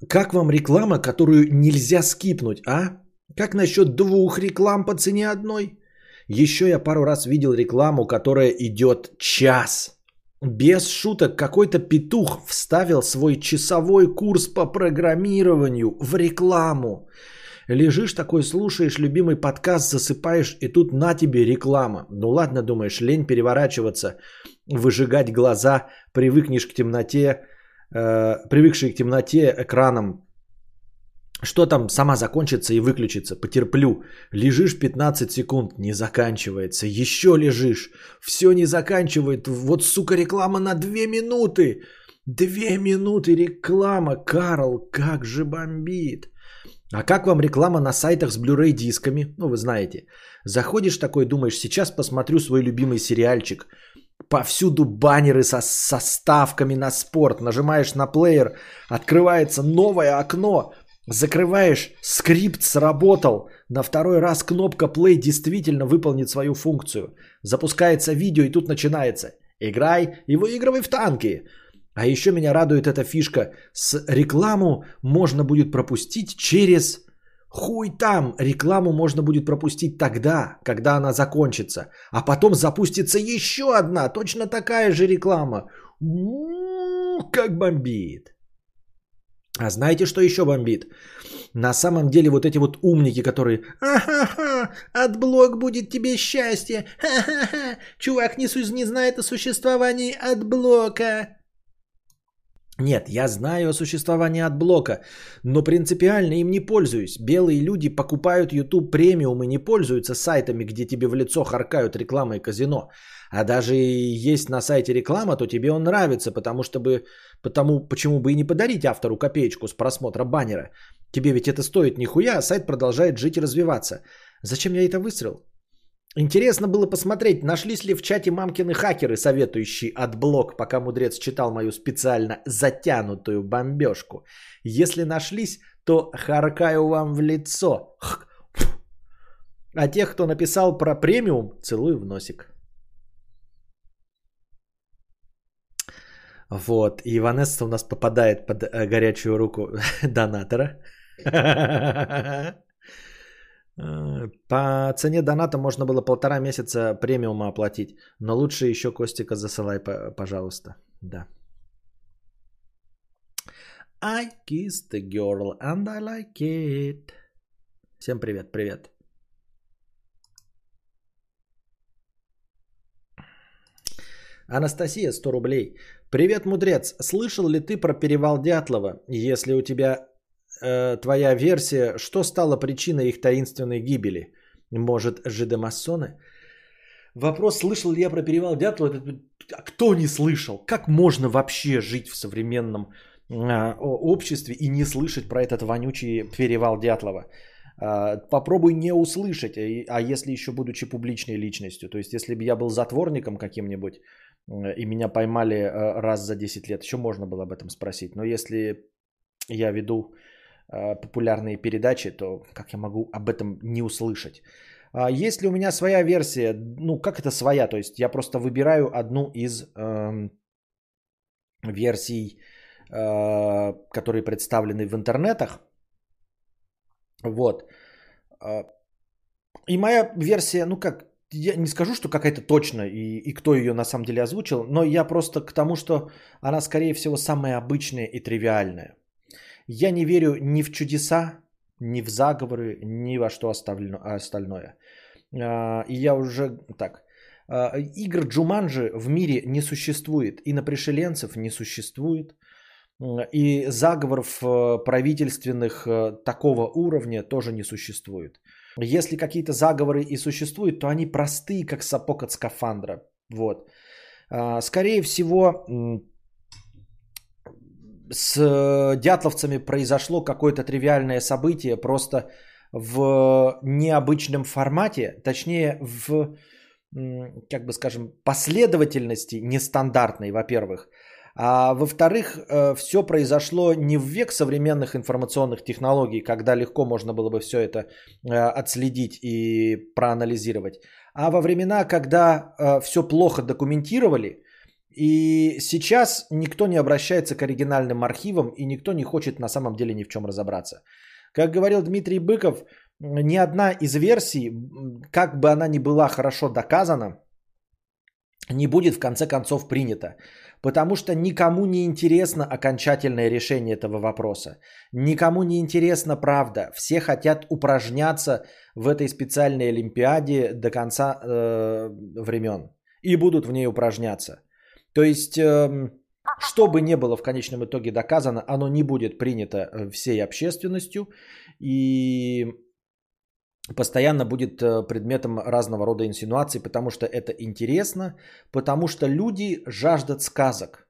Как вам реклама, которую нельзя скипнуть, а? Как насчет двух реклам по цене одной? Еще я пару раз видел рекламу, которая идет час. Без шуток, какой-то петух вставил свой часовой курс по программированию в рекламу. Лежишь такой, слушаешь любимый подкаст, засыпаешь, и тут на тебе реклама. Ну ладно, думаешь, лень переворачиваться, выжигать глаза, привыкнешь к темноте, э, привыкший к темноте экраном что там сама закончится и выключится, потерплю. Лежишь 15 секунд, не заканчивается. Еще лежишь, все не заканчивает. Вот, сука, реклама на 2 минуты. Две минуты реклама, Карл, как же бомбит. А как вам реклама на сайтах с Blu-ray дисками? Ну, вы знаете. Заходишь такой, думаешь, сейчас посмотрю свой любимый сериальчик. Повсюду баннеры со, со ставками на спорт. Нажимаешь на плеер, открывается новое окно Закрываешь, скрипт сработал. На второй раз кнопка play действительно выполнит свою функцию. Запускается видео и тут начинается. Играй и выигрывай в танки. А еще меня радует эта фишка. С рекламу можно будет пропустить через... Хуй там, рекламу можно будет пропустить тогда, когда она закончится. А потом запустится еще одна, точно такая же реклама. У-у-у, как бомбит. А знаете, что еще бомбит? На самом деле вот эти вот умники, которые «Ха-ха-ха, AdBlock будет тебе счастье! Ха-ха-ха, чувак не, не знает о существовании AdBlock а!» Нет, я знаю о существовании отблока, но принципиально им не пользуюсь. Белые люди покупают YouTube Premium и не пользуются сайтами, где тебе в лицо харкают рекламой казино. А даже если на сайте реклама, то тебе он нравится, потому что бы, потому, почему бы и не подарить автору копеечку с просмотра баннера. Тебе ведь это стоит нихуя, а сайт продолжает жить и развиваться. Зачем я это высрал? Интересно было посмотреть, нашлись ли в чате мамкины хакеры, советующие AdBlock, пока мудрец читал мою специально затянутую бомбежку. Если нашлись, то харкаю вам в лицо. А тех, кто написал про премиум, целую в носик. Вот. И Иванесса у нас попадает под э, горячую руку донатора. Э, по цене доната можно было полтора месяца премиума оплатить. Но лучше еще Костика засылай, пожалуйста. Да. I kissed the girl and I like it. Всем привет, привет. Анастасия, 100 рублей. Привет, мудрец. Слышал ли ты про перевал Дятлова? Если у тебя э, твоя версия, что стало причиной их таинственной гибели? Может, жидомасоны? вопрос, слышал ли я про перевал Дятлова, это, кто не слышал? Как можно вообще жить в современном а, обществе и не слышать про этот вонючий перевал Дятлова? А, попробуй не услышать, а если еще будучи публичной личностью. То есть, если бы я был затворником каким-нибудь, и меня поймали а, раз за 10 лет, еще можно было об этом спросить. Но если я веду а, популярные передачи, то как я могу об этом не услышать? Есть ли у меня своя версия? Ну, как это своя? То есть я просто выбираю одну из э, версий, э, которые представлены в интернетах. Вот. А, и моя версия, ну как, я не скажу, что какая-то точно и, и кто ее на самом деле озвучил, но я просто к тому, что она, скорее всего, самая обычная и тривиальная. Я не верю ни в чудеса, ни в заговоры, ни во что остальное. А, и я уже так. А, игр Джуманджи в мире не существует, и на пришеленцев не существует. И заговоров э, правительственных э, такого уровня тоже не существует. Если какие-то заговоры и существуют, то они простые, как сапог от скафандра. Вот. А, скорее всего, с дятловцами произошло какое-то тривиальное событие просто в необычном формате, точнее в, как бы скажем, последовательности нестандартной, во-первых, а во-вторых, э, все произошло не в век современных информационных технологий, когда легко можно было бы все это э, отследить и проанализировать, а во времена, когда э, все плохо документировали, и сейчас никто не обращается к оригинальным архивам, и никто не хочет на самом деле ни в чем разобраться. Как говорил Дмитрий Быков, ни одна из версий, как бы она ни была хорошо доказана, не будет в конце концов принята. Потому что никому не интересно окончательное решение этого вопроса. Никому не интересна правда. Все хотят упражняться в этой специальной олимпиаде до конца э, времен. И будут в ней упражняться. То есть, э, что бы ни было в конечном итоге доказано, оно не будет принято э, всей общественностью. И постоянно будет э, предметом разного рода инсинуаций, потому что это интересно, потому что люди жаждут сказок.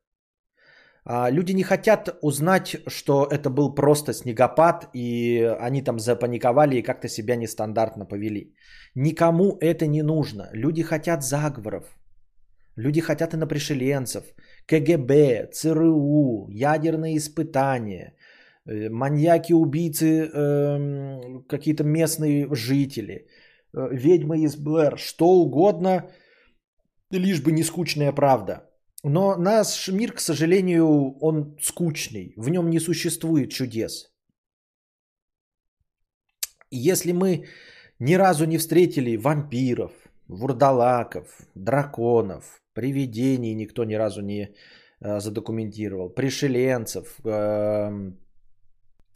А, люди не хотят узнать, что это был просто снегопад, и они там запаниковали и как-то себя нестандартно повели. Никому это не нужно. Люди хотят заговоров. Люди хотят инопришеленцев, КГБ, ЦРУ, ядерные испытания, маньяки, убийцы, э, какие-то местные жители, э, ведьмы из Блэр, что угодно, лишь бы не скучная правда. Но наш мир, к сожалению, он скучный. В нем не существует чудес. Если мы ни разу не встретили вампиров, вурдалаков, драконов, привидений никто ни разу не э, задокументировал, пришеленцев, э,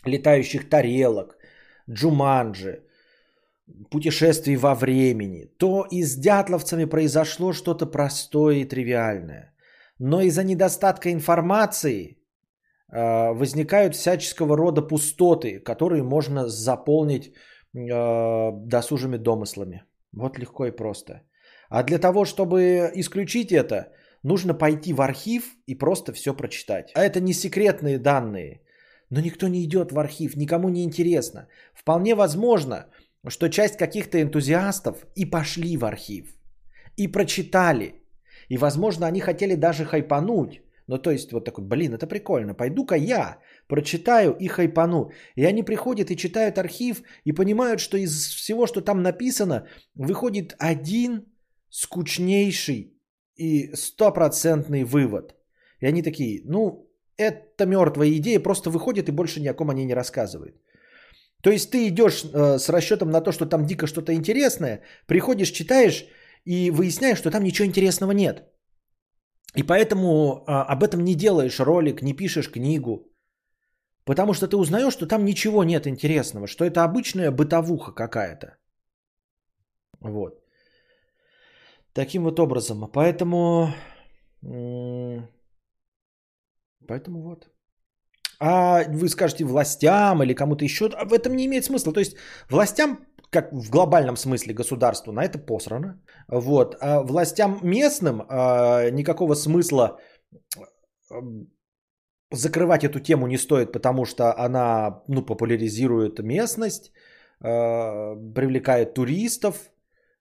летающих тарелок, Джуманджи, путешествий во времени, то и с дятловцами произошло что-то простое и тривиальное. Но из-за недостатка информации э, возникают всяческого рода пустоты, которые можно заполнить э, досужими домыслами. Вот легко и просто. А для того, чтобы исключить это, нужно пойти в архив и просто все прочитать. А это не секретные данные. Но никто не идет в архив, никому не интересно. Вполне возможно, что часть каких-то энтузиастов и пошли в архив, и прочитали. И, возможно, они хотели даже хайпануть. Ну, то есть, вот такой, блин, это прикольно, пойду-ка я прочитаю и хайпану. И они приходят и читают архив, и понимают, что из всего, что там написано, выходит один скучнейший и стопроцентный вывод. И они такие, ну, эта мертвая идея просто выходит и больше ни о ком они не рассказывают. То есть ты идешь э, с расчетом на то, что там дико что-то интересное, приходишь, читаешь и выясняешь, что там ничего интересного нет. И поэтому э, об этом не делаешь ролик, не пишешь книгу. Потому что ты узнаешь, что там ничего нет интересного, что это обычная бытовуха какая-то. Вот. Таким вот образом. Поэтому Поэтому вот. А вы скажете властям или кому-то еще, в этом не имеет смысла. То есть властям как в глобальном смысле государству на это посрано. Вот. А властям местным а, никакого смысла закрывать эту тему не стоит, потому что она ну, популяризирует местность, а, привлекает туристов.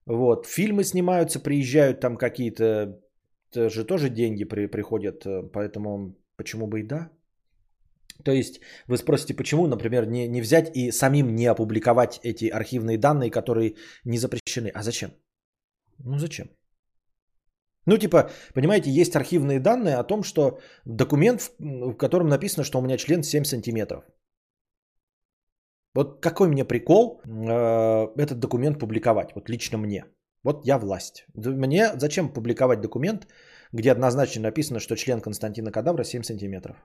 Вот. Фильмы снимаются, приезжают там какие-то, же тоже деньги при, приходят, поэтому почему бы и да? То есть вы спросите, почему, например, не, не взять и самим не опубликовать эти архивные данные, которые не запрещены. А зачем? Ну зачем? Ну типа, понимаете, есть архивные данные о том, что документ, в котором написано, что у меня член 7 сантиметров. Вот какой мне прикол э, этот документ публиковать, вот лично мне. Вот я власть. Мне зачем публиковать документ, где однозначно написано, что член Константина Кадавра 7 сантиметров?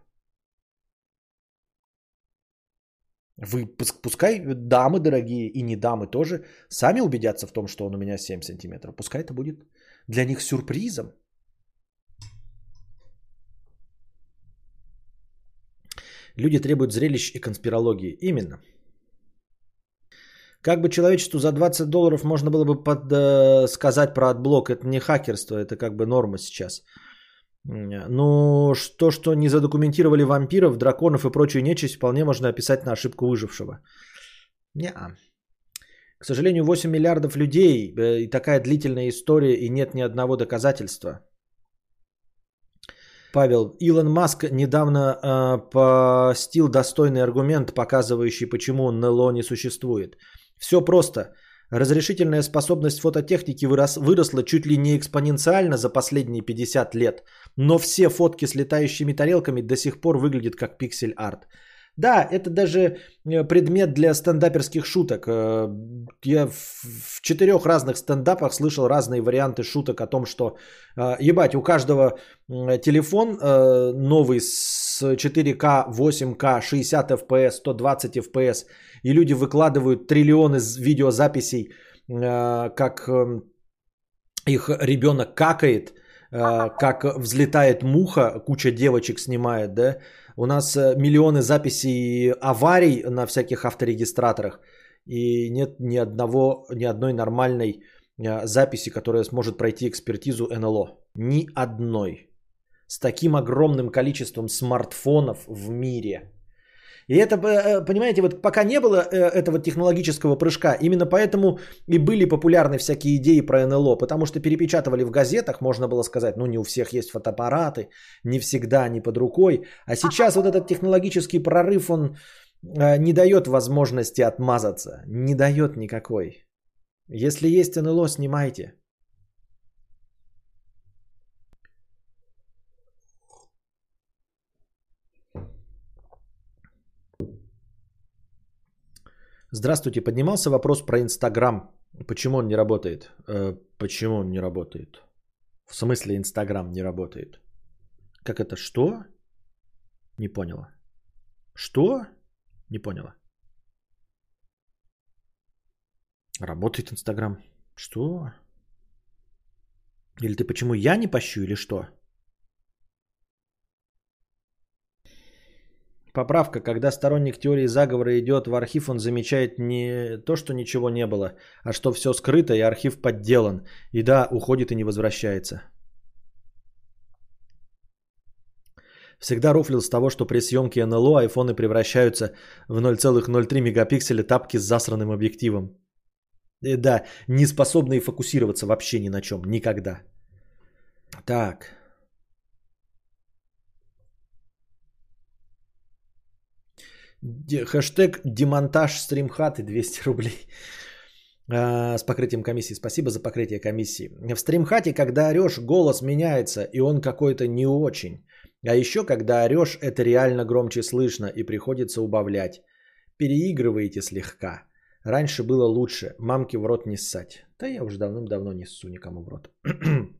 Вы пускай дамы дорогие и не дамы тоже сами убедятся в том, что он у меня 7 сантиметров. Пускай это будет для них сюрпризом. Люди требуют зрелищ и конспирологии. Именно. Как бы человечеству за 20 долларов можно было бы э, сказать про AdBlock. Это не хакерство, это как бы норма сейчас. Ну, то, что не задокументировали вампиров, драконов и прочую нечисть, вполне можно описать на ошибку выжившего. Не. К сожалению, 8 миллиардов людей э, и такая длительная история, и нет ни одного доказательства. Павел, Илон Маск недавно э, постил достойный аргумент, показывающий, почему НЛО не существует. Все просто. Разрешительная способность фототехники вырос, выросла чуть ли не экспоненциально за последние 50 лет, но все фотки с летающими тарелками до сих пор выглядят как пиксель-арт. Да, это даже э, предмет для стендаперских шуток. Э, я в четырех разных стендапах слышал разные варианты шуток о том, что э, ебать, у каждого телефон новый с 4К, 8К, 60 FPS, 120 FPS, и люди выкладывают триллионы видеозаписей, как их ребенок какает, как взлетает муха, куча девочек снимает, да, у нас э, миллионы записей аварий на всяких авторегистраторах. И нет ни одного, ни одной нормальной э, записи, которая сможет пройти экспертизу НЛО. Ни одной. С таким огромным количеством смартфонов в мире. И это, э, понимаете, вот пока не было этого технологического прыжка, именно поэтому и были популярны всякие идеи про НЛО, потому что перепечатывали в газетах, можно было сказать, ну не у всех есть фотоаппараты, не всегда они под рукой, а сейчас вот этот технологический прорыв, он э, не дает возможности отмазаться, не дает никакой. Если есть НЛО, снимайте. Здравствуйте. Поднимался вопрос про Инстаграм. Почему он не работает? Э, почему он не работает? В смысле Инстаграм не работает? Как это? Что? Не поняла. Что? Не поняла. Работает Инстаграм. Что? Или ты почему я не пощу или что? Поправка, когда сторонник теории заговора идет в архив, он замечает не то, что ничего не было, а что все скрыто и архив подделан. И да, уходит и не возвращается. Всегда рофлил с того, что при съемке НЛО айфоны превращаются в 0,03 мегапикселя тапки с засранным объективом. И э, да, не способные фокусироваться вообще ни на чем, никогда. Так. Хэштег демонтаж стримхаты 200 рублей. А, с покрытием комиссии. Спасибо за покрытие комиссии. В стримхате, когда орешь, голос меняется, и он какой-то не очень. А еще, когда орешь, это реально громче слышно, и приходится убавлять. Переигрываете слегка. Раньше было лучше. Мамки в рот не ссать. Да я уже давным-давно не ссу никому в рот.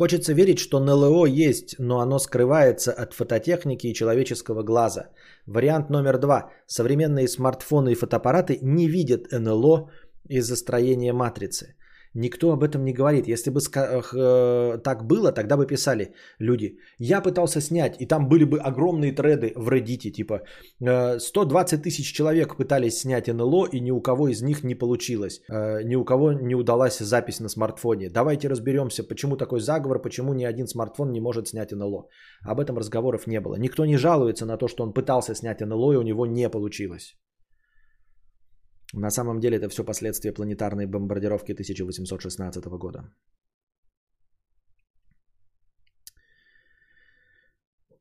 Хочется верить, что НЛО есть, но оно скрывается от фототехники и человеческого глаза. Вариант номер два. Современные смартфоны и фотоаппараты не видят НЛО из-за строения матрицы. Никто об этом не говорит. Если бы э, так было, тогда бы писали люди. Я пытался снять, и там были бы огромные треды в Reddit, типа 120 э, тысяч человек пытались снять НЛО, и ни у кого из них не получилось. Э, ни у кого не удалась запись на смартфоне. Давайте разберемся, почему такой заговор, почему ни один смартфон не может снять НЛО. Об этом разговоров не было. Никто не жалуется на то, что он пытался снять НЛО, и у него не получилось. На самом деле это все последствия планетарной бомбардировки 1816 года.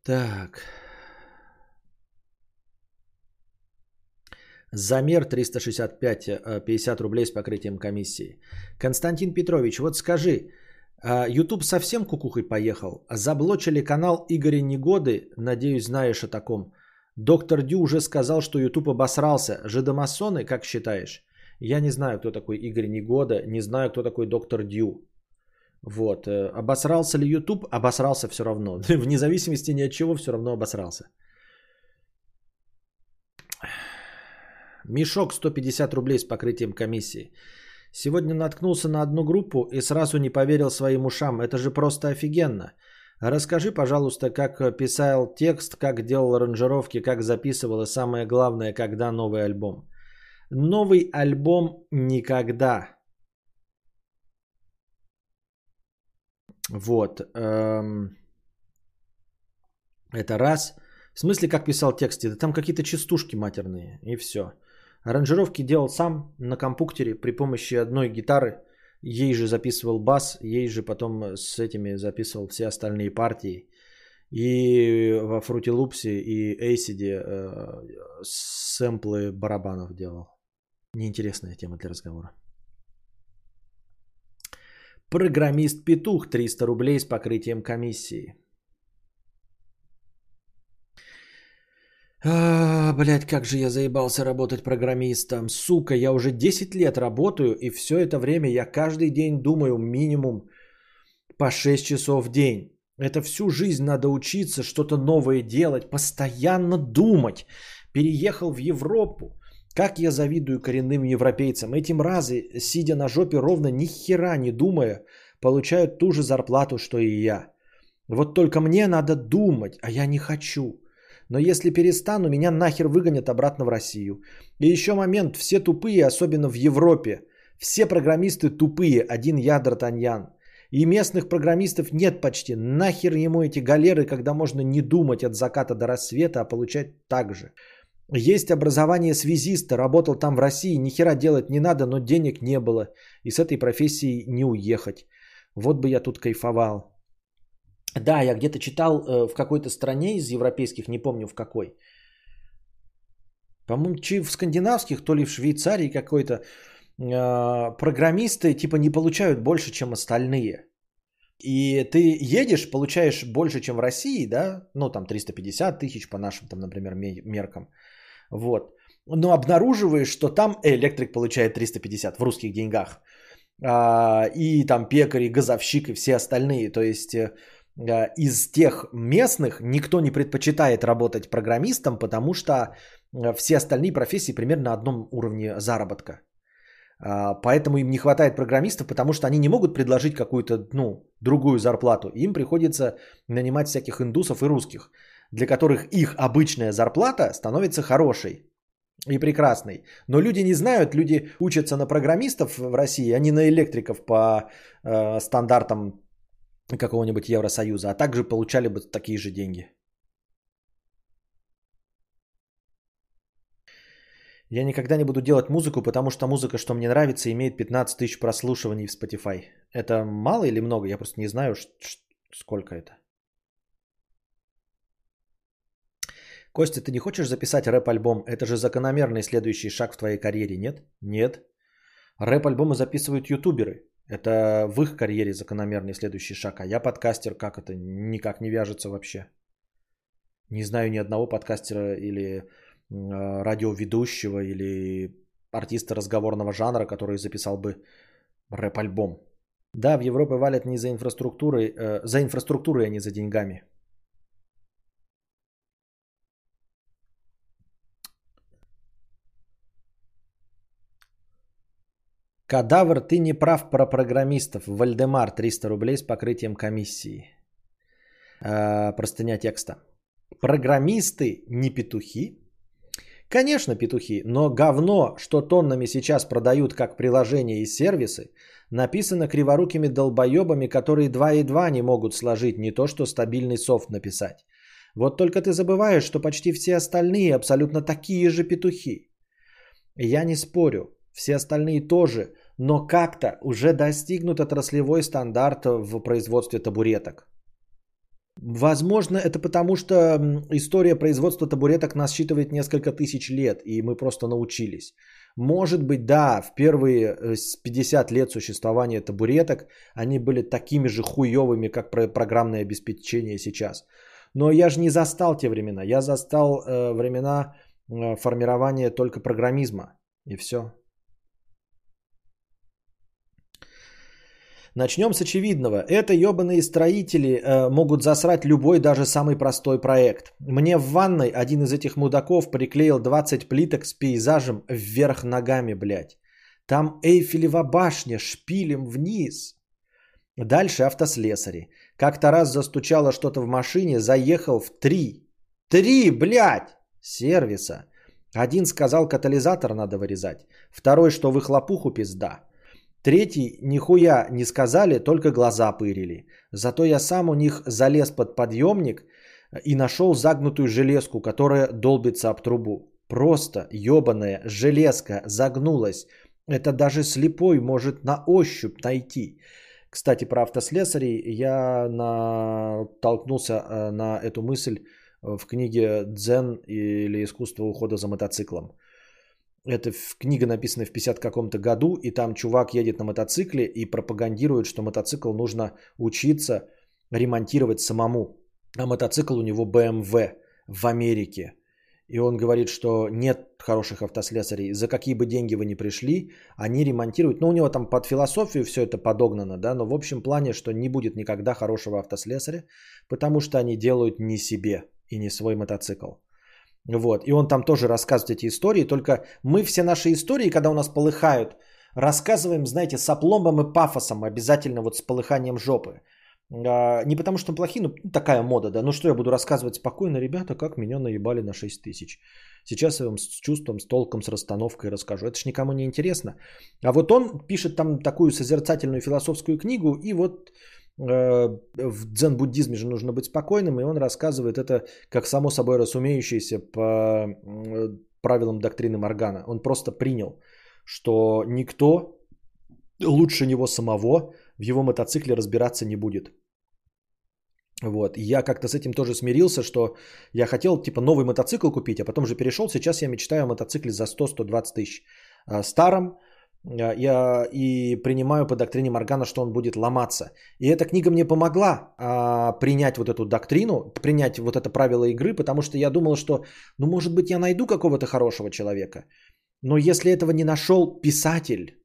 Так. Замер 365, 50 э, рублей с покрытием комиссии. Константин Петрович, вот скажи, YouTube а, совсем кукухой поехал? Заблочили канал Игоря Негоды, надеюсь, знаешь о таком. Доктор Дю уже сказал, что YouTube обосрался. Жидомасоны, как считаешь? Я не знаю, кто такой Игорь Негода, не знаю, кто такой доктор Дю. Вот. Э, обосрался ли YouTube? Обосрался все равно. Вне зависимости ни от чего, все равно обосрался. Мешок 150 рублей с покрытием комиссии. Сегодня наткнулся на одну группу и сразу не поверил своим ушам. Это же просто офигенно. Расскажи, пожалуйста, как писал текст, как делал аранжировки, как записывал и самое главное, когда новый альбом. Новый альбом никогда. Вот. Эм, это раз. В смысле, как писал тексты? Да там какие-то частушки матерные, и все. Аранжировки делал сам на компьютере при помощи одной гитары – Ей же записывал бас, ей же потом с этими записывал все остальные партии. И во Loops и Acid э, сэмплы барабанов делал. Неинтересная тема для разговора. Программист Петух 300 рублей с покрытием комиссии. А, блять, как же я заебался работать программистом. Сука, я уже 10 лет работаю, и все это время я каждый день думаю минимум по 6 часов в день. Это всю жизнь надо учиться, что-то новое делать, постоянно думать. Переехал в Европу. Как я завидую коренным европейцам. Эти мразы, сидя на жопе ровно ни хера не думая, получают ту же зарплату, что и я. Вот только мне надо думать, а я не хочу. Но если перестану, меня нахер выгонят обратно в Россию. И еще момент, все тупые, особенно в Европе. Все программисты тупые, один я Д'Артаньян. И местных программистов нет почти. Нахер ему эти галеры, когда можно не думать от заката до рассвета, а получать так же. Есть образование связиста, работал там в России, ни хера делать не надо, но денег не было. И с этой профессией не уехать. Вот бы я тут кайфовал. Да, я где-то читал э, в какой-то стране из европейских, не помню в какой. По-моему, в скандинавских, то ли в Швейцарии какой-то, э, программисты типа не получают больше, чем остальные. И ты едешь, получаешь больше, чем в России, да, ну там 350 тысяч по нашим, там, например, меркам. Вот. Но обнаруживаешь, что там электрик получает 350 в русских деньгах. А, и там пекари, газовщик и все остальные. То есть Э, из тех местных никто не предпочитает работать программистом, потому что э, все остальные профессии примерно на одном уровне заработка. А, поэтому им не хватает программистов, потому что они не могут предложить какую-то ну, другую зарплату. Им приходится нанимать всяких индусов и русских, для которых их обычная зарплата становится хорошей и прекрасной. Но люди не знают, люди учатся на программистов в России, а не на электриков по э, стандартам какого-нибудь Евросоюза, а также получали бы такие же деньги. Я никогда не буду делать музыку, потому что музыка, что мне нравится, имеет 15 тысяч прослушиваний в Spotify. Это мало или много? Я просто не знаю, сколько это. Костя, ты не хочешь записать рэп-альбом? Это же закономерный следующий шаг в твоей карьере, нет? Нет. Рэп-альбомы записывают ютуберы. Это в их карьере закономерный следующий шаг. А я подкастер, как это? Никак не вяжется вообще. Не знаю ни одного подкастера или э, радиоведущего или артиста разговорного жанра, который записал бы рэп-альбом. Да, в Европе валят не за инфраструктурой, э, за инфраструктурой, а не за деньгами. Кадавр, ты не прав про программистов. Вальдемар, 300 рублей с покрытием комиссии. Э, простыня текста. Программисты не петухи? Конечно, петухи, но говно, что тоннами сейчас продают как приложения и сервисы, написано криворукими долбоебами, которые два и два не могут сложить, не то что стабильный софт написать. Вот только ты забываешь, что почти все остальные абсолютно такие же петухи. Я не спорю, все остальные тоже, но как-то уже достигнут отраслевой стандарт в производстве табуреток. Возможно, это потому, что история производства табуреток насчитывает несколько тысяч лет, и мы просто научились. Может быть, да, в первые 50 э, лет существования табуреток они были такими же хуевыми, как программное обеспечение сейчас. Но я же не застал те времена. Я застал э, времена э, формирования только программизма. И все. Начнем с очевидного. Это ебаные строители э, могут засрать любой, даже самый простой проект. Мне в ванной один из этих мудаков приклеил 20 плиток с пейзажем вверх ногами, блядь. Там Эйфелева башня, шпилем вниз. Дальше автослесари. Как-то раз застучало что-то в машине, заехал в три. Три, блядь! Сервиса. Один сказал, катализатор надо вырезать. Второй, что выхлопуху пизда. Третий, нихуя не сказали, только глаза пырили. Зато я сам у них залез под подъемник и нашел загнутую железку, которая долбится об трубу. Просто ебаная железка загнулась. Это даже слепой может на ощупь найти. Кстати, про автослесарей я натолкнулся э, на эту мысль в книге «Дзен» или «Искусство ухода за мотоциклом». Это книга написана в 50 каком-то году, и там чувак едет на мотоцикле и пропагандирует, что мотоцикл нужно учиться ремонтировать самому. А мотоцикл у него BMW в Америке. И он говорит, что нет хороших автослесарей. За какие бы деньги вы ни пришли, они ремонтируют. Ну, у него там под философию все это подогнано, да, но в общем плане, что не будет никогда хорошего автослесаря, потому что они делают не себе и не свой мотоцикл. Вот. И он там тоже рассказывает эти истории. Только мы все наши истории, когда у нас полыхают, рассказываем, знаете, с опломбом и пафосом, обязательно вот с полыханием жопы. А, не потому что плохие, но такая мода, да. Ну что я буду рассказывать спокойно, ребята, как меня наебали на 6 тысяч. Сейчас я вам с чувством, с толком, с расстановкой расскажу. Это ж никому не интересно. А вот он пишет там такую созерцательную философскую книгу, и вот в дзен-буддизме же нужно быть спокойным, и он рассказывает это как само собой разумеющееся по э, правилам доктрины Моргана. Он просто принял, что никто лучше него самого в его мотоцикле разбираться не будет. Вот. И я как-то с этим тоже смирился, что я хотел типа новый мотоцикл купить, а потом же перешел. Сейчас я мечтаю о мотоцикле за 100-120 тысяч. Э, старом, Э, я и принимаю по доктрине Моргана, что он будет ломаться. И эта книга мне помогла а, принять вот эту доктрину, принять вот это правило игры, потому что я думал, что, ну, может быть, я найду какого-то хорошего человека. Но если этого не нашел писатель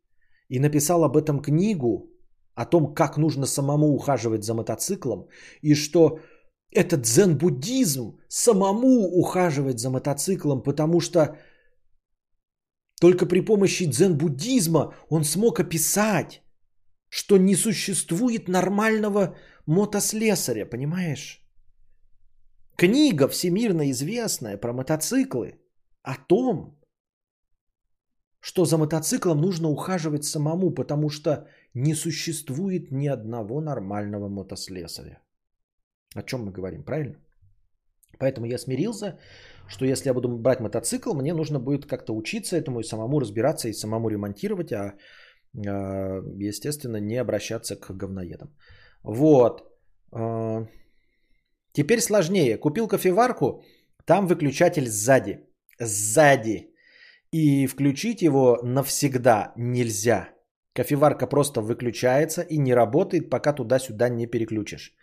и написал об этом книгу, о том, как нужно самому ухаживать за мотоциклом, и что этот дзен-буддизм самому ухаживать за мотоциклом, потому что только при помощи дзен-буддизма он смог описать, что не существует нормального мотослесаря, понимаешь? Книга всемирно известная про мотоциклы о том, что за мотоциклом нужно ухаживать самому, потому что не существует ни одного нормального мотослесаря. О чем мы говорим, правильно? Поэтому я смирился, что если я буду брать мотоцикл, мне нужно будет как-то учиться этому и самому разбираться, и самому ремонтировать, а, а естественно, не обращаться к говноедам. Вот. А, теперь сложнее. Купил кофеварку, там выключатель сзади. Сзади. И включить его навсегда нельзя. Кофеварка просто выключается и не работает, пока туда-сюда не переключишь.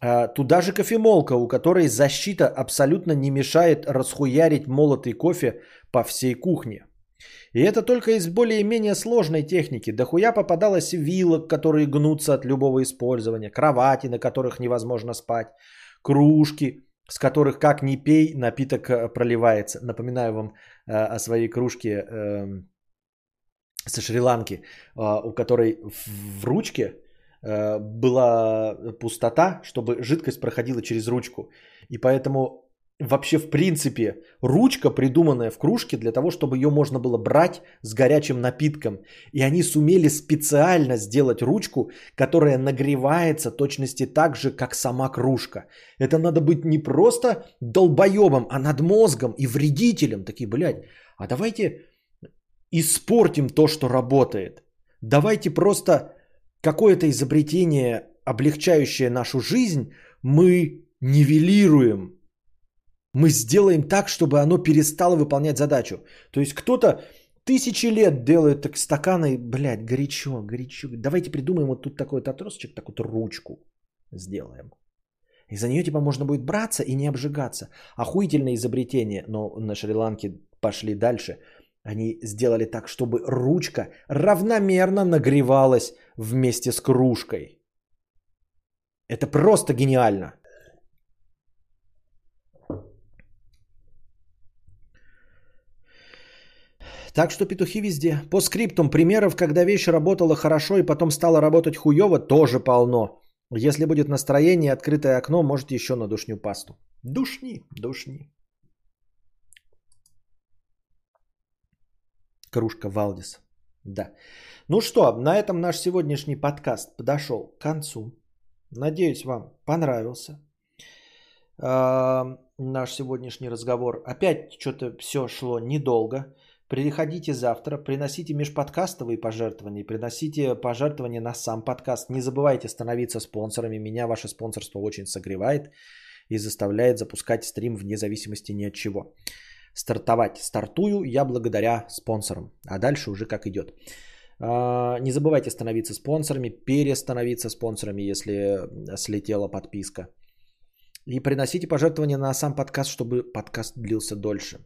А, туда же кофемолка, у которой защита абсолютно не мешает расхуярить молотый кофе по всей кухне. И это только из более-менее сложной техники. Дохуя попадалось вилок, которые гнутся от любого использования, кровати, на которых невозможно спать, кружки, с которых как ни пей, напиток э, проливается. Напоминаю вам э, о своей кружке э, со Шри-Ланки, а, у которой в ручке э, была пустота, чтобы жидкость проходила через ручку. И поэтому вообще в принципе ручка, придуманная в кружке для того, чтобы ее можно было брать с горячим напитком. И они сумели специально сделать ручку, которая нагревается точности так же, как сама кружка. Это надо быть не просто долбоебом, а над мозгом и вредителем. Такие, блядь, а давайте испортим то, что работает. Давайте просто какое-то изобретение, облегчающее нашу жизнь, мы нивелируем. Мы сделаем так, чтобы оно перестало выполнять задачу. То есть кто-то тысячи лет делает так стаканы, блядь, горячо, горячо. Давайте придумаем вот тут такой вот отросочек, такую вот ручку сделаем. И за нее типа можно будет браться и не обжигаться. Охуительное изобретение, но на Шри-Ланке пошли дальше – они сделали так, чтобы ручка равномерно нагревалась вместе с кружкой. Это просто гениально. Так что петухи везде. По скриптум примеров, когда вещь работала хорошо и потом стала работать хуево, тоже полно. Если будет настроение, открытое окно, может еще на душню пасту. Душни, душни. Кружка Валдис. Да. Ну что, на этом наш сегодняшний подкаст подошел к концу. Надеюсь, вам понравился э, наш сегодняшний разговор. Опять что-то все шло недолго. Приходите завтра, приносите межподкастовые пожертвования, приносите пожертвования на сам подкаст. Не забывайте становиться спонсорами. Меня ваше спонсорство очень согревает и заставляет запускать стрим вне зависимости ни от чего стартовать. Стартую я благодаря спонсорам, а дальше уже как идет. А, не забывайте становиться спонсорами, перестановиться спонсорами, если слетела подписка. И приносите пожертвования на сам подкаст, чтобы подкаст длился дольше.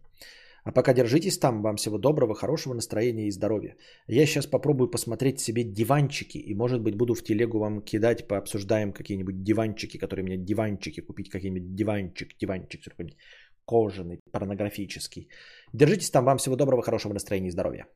А пока держитесь там. Вам всего доброго, хорошего настроения и здоровья. Я сейчас попробую посмотреть себе диванчики. И может быть буду в телегу вам кидать, пообсуждаем какие-нибудь диванчики, которые мне диванчики купить, какие-нибудь диванчик, диванчик, кожаный, порнографический. Держитесь там. Вам всего доброго, хорошего настроения и здоровья.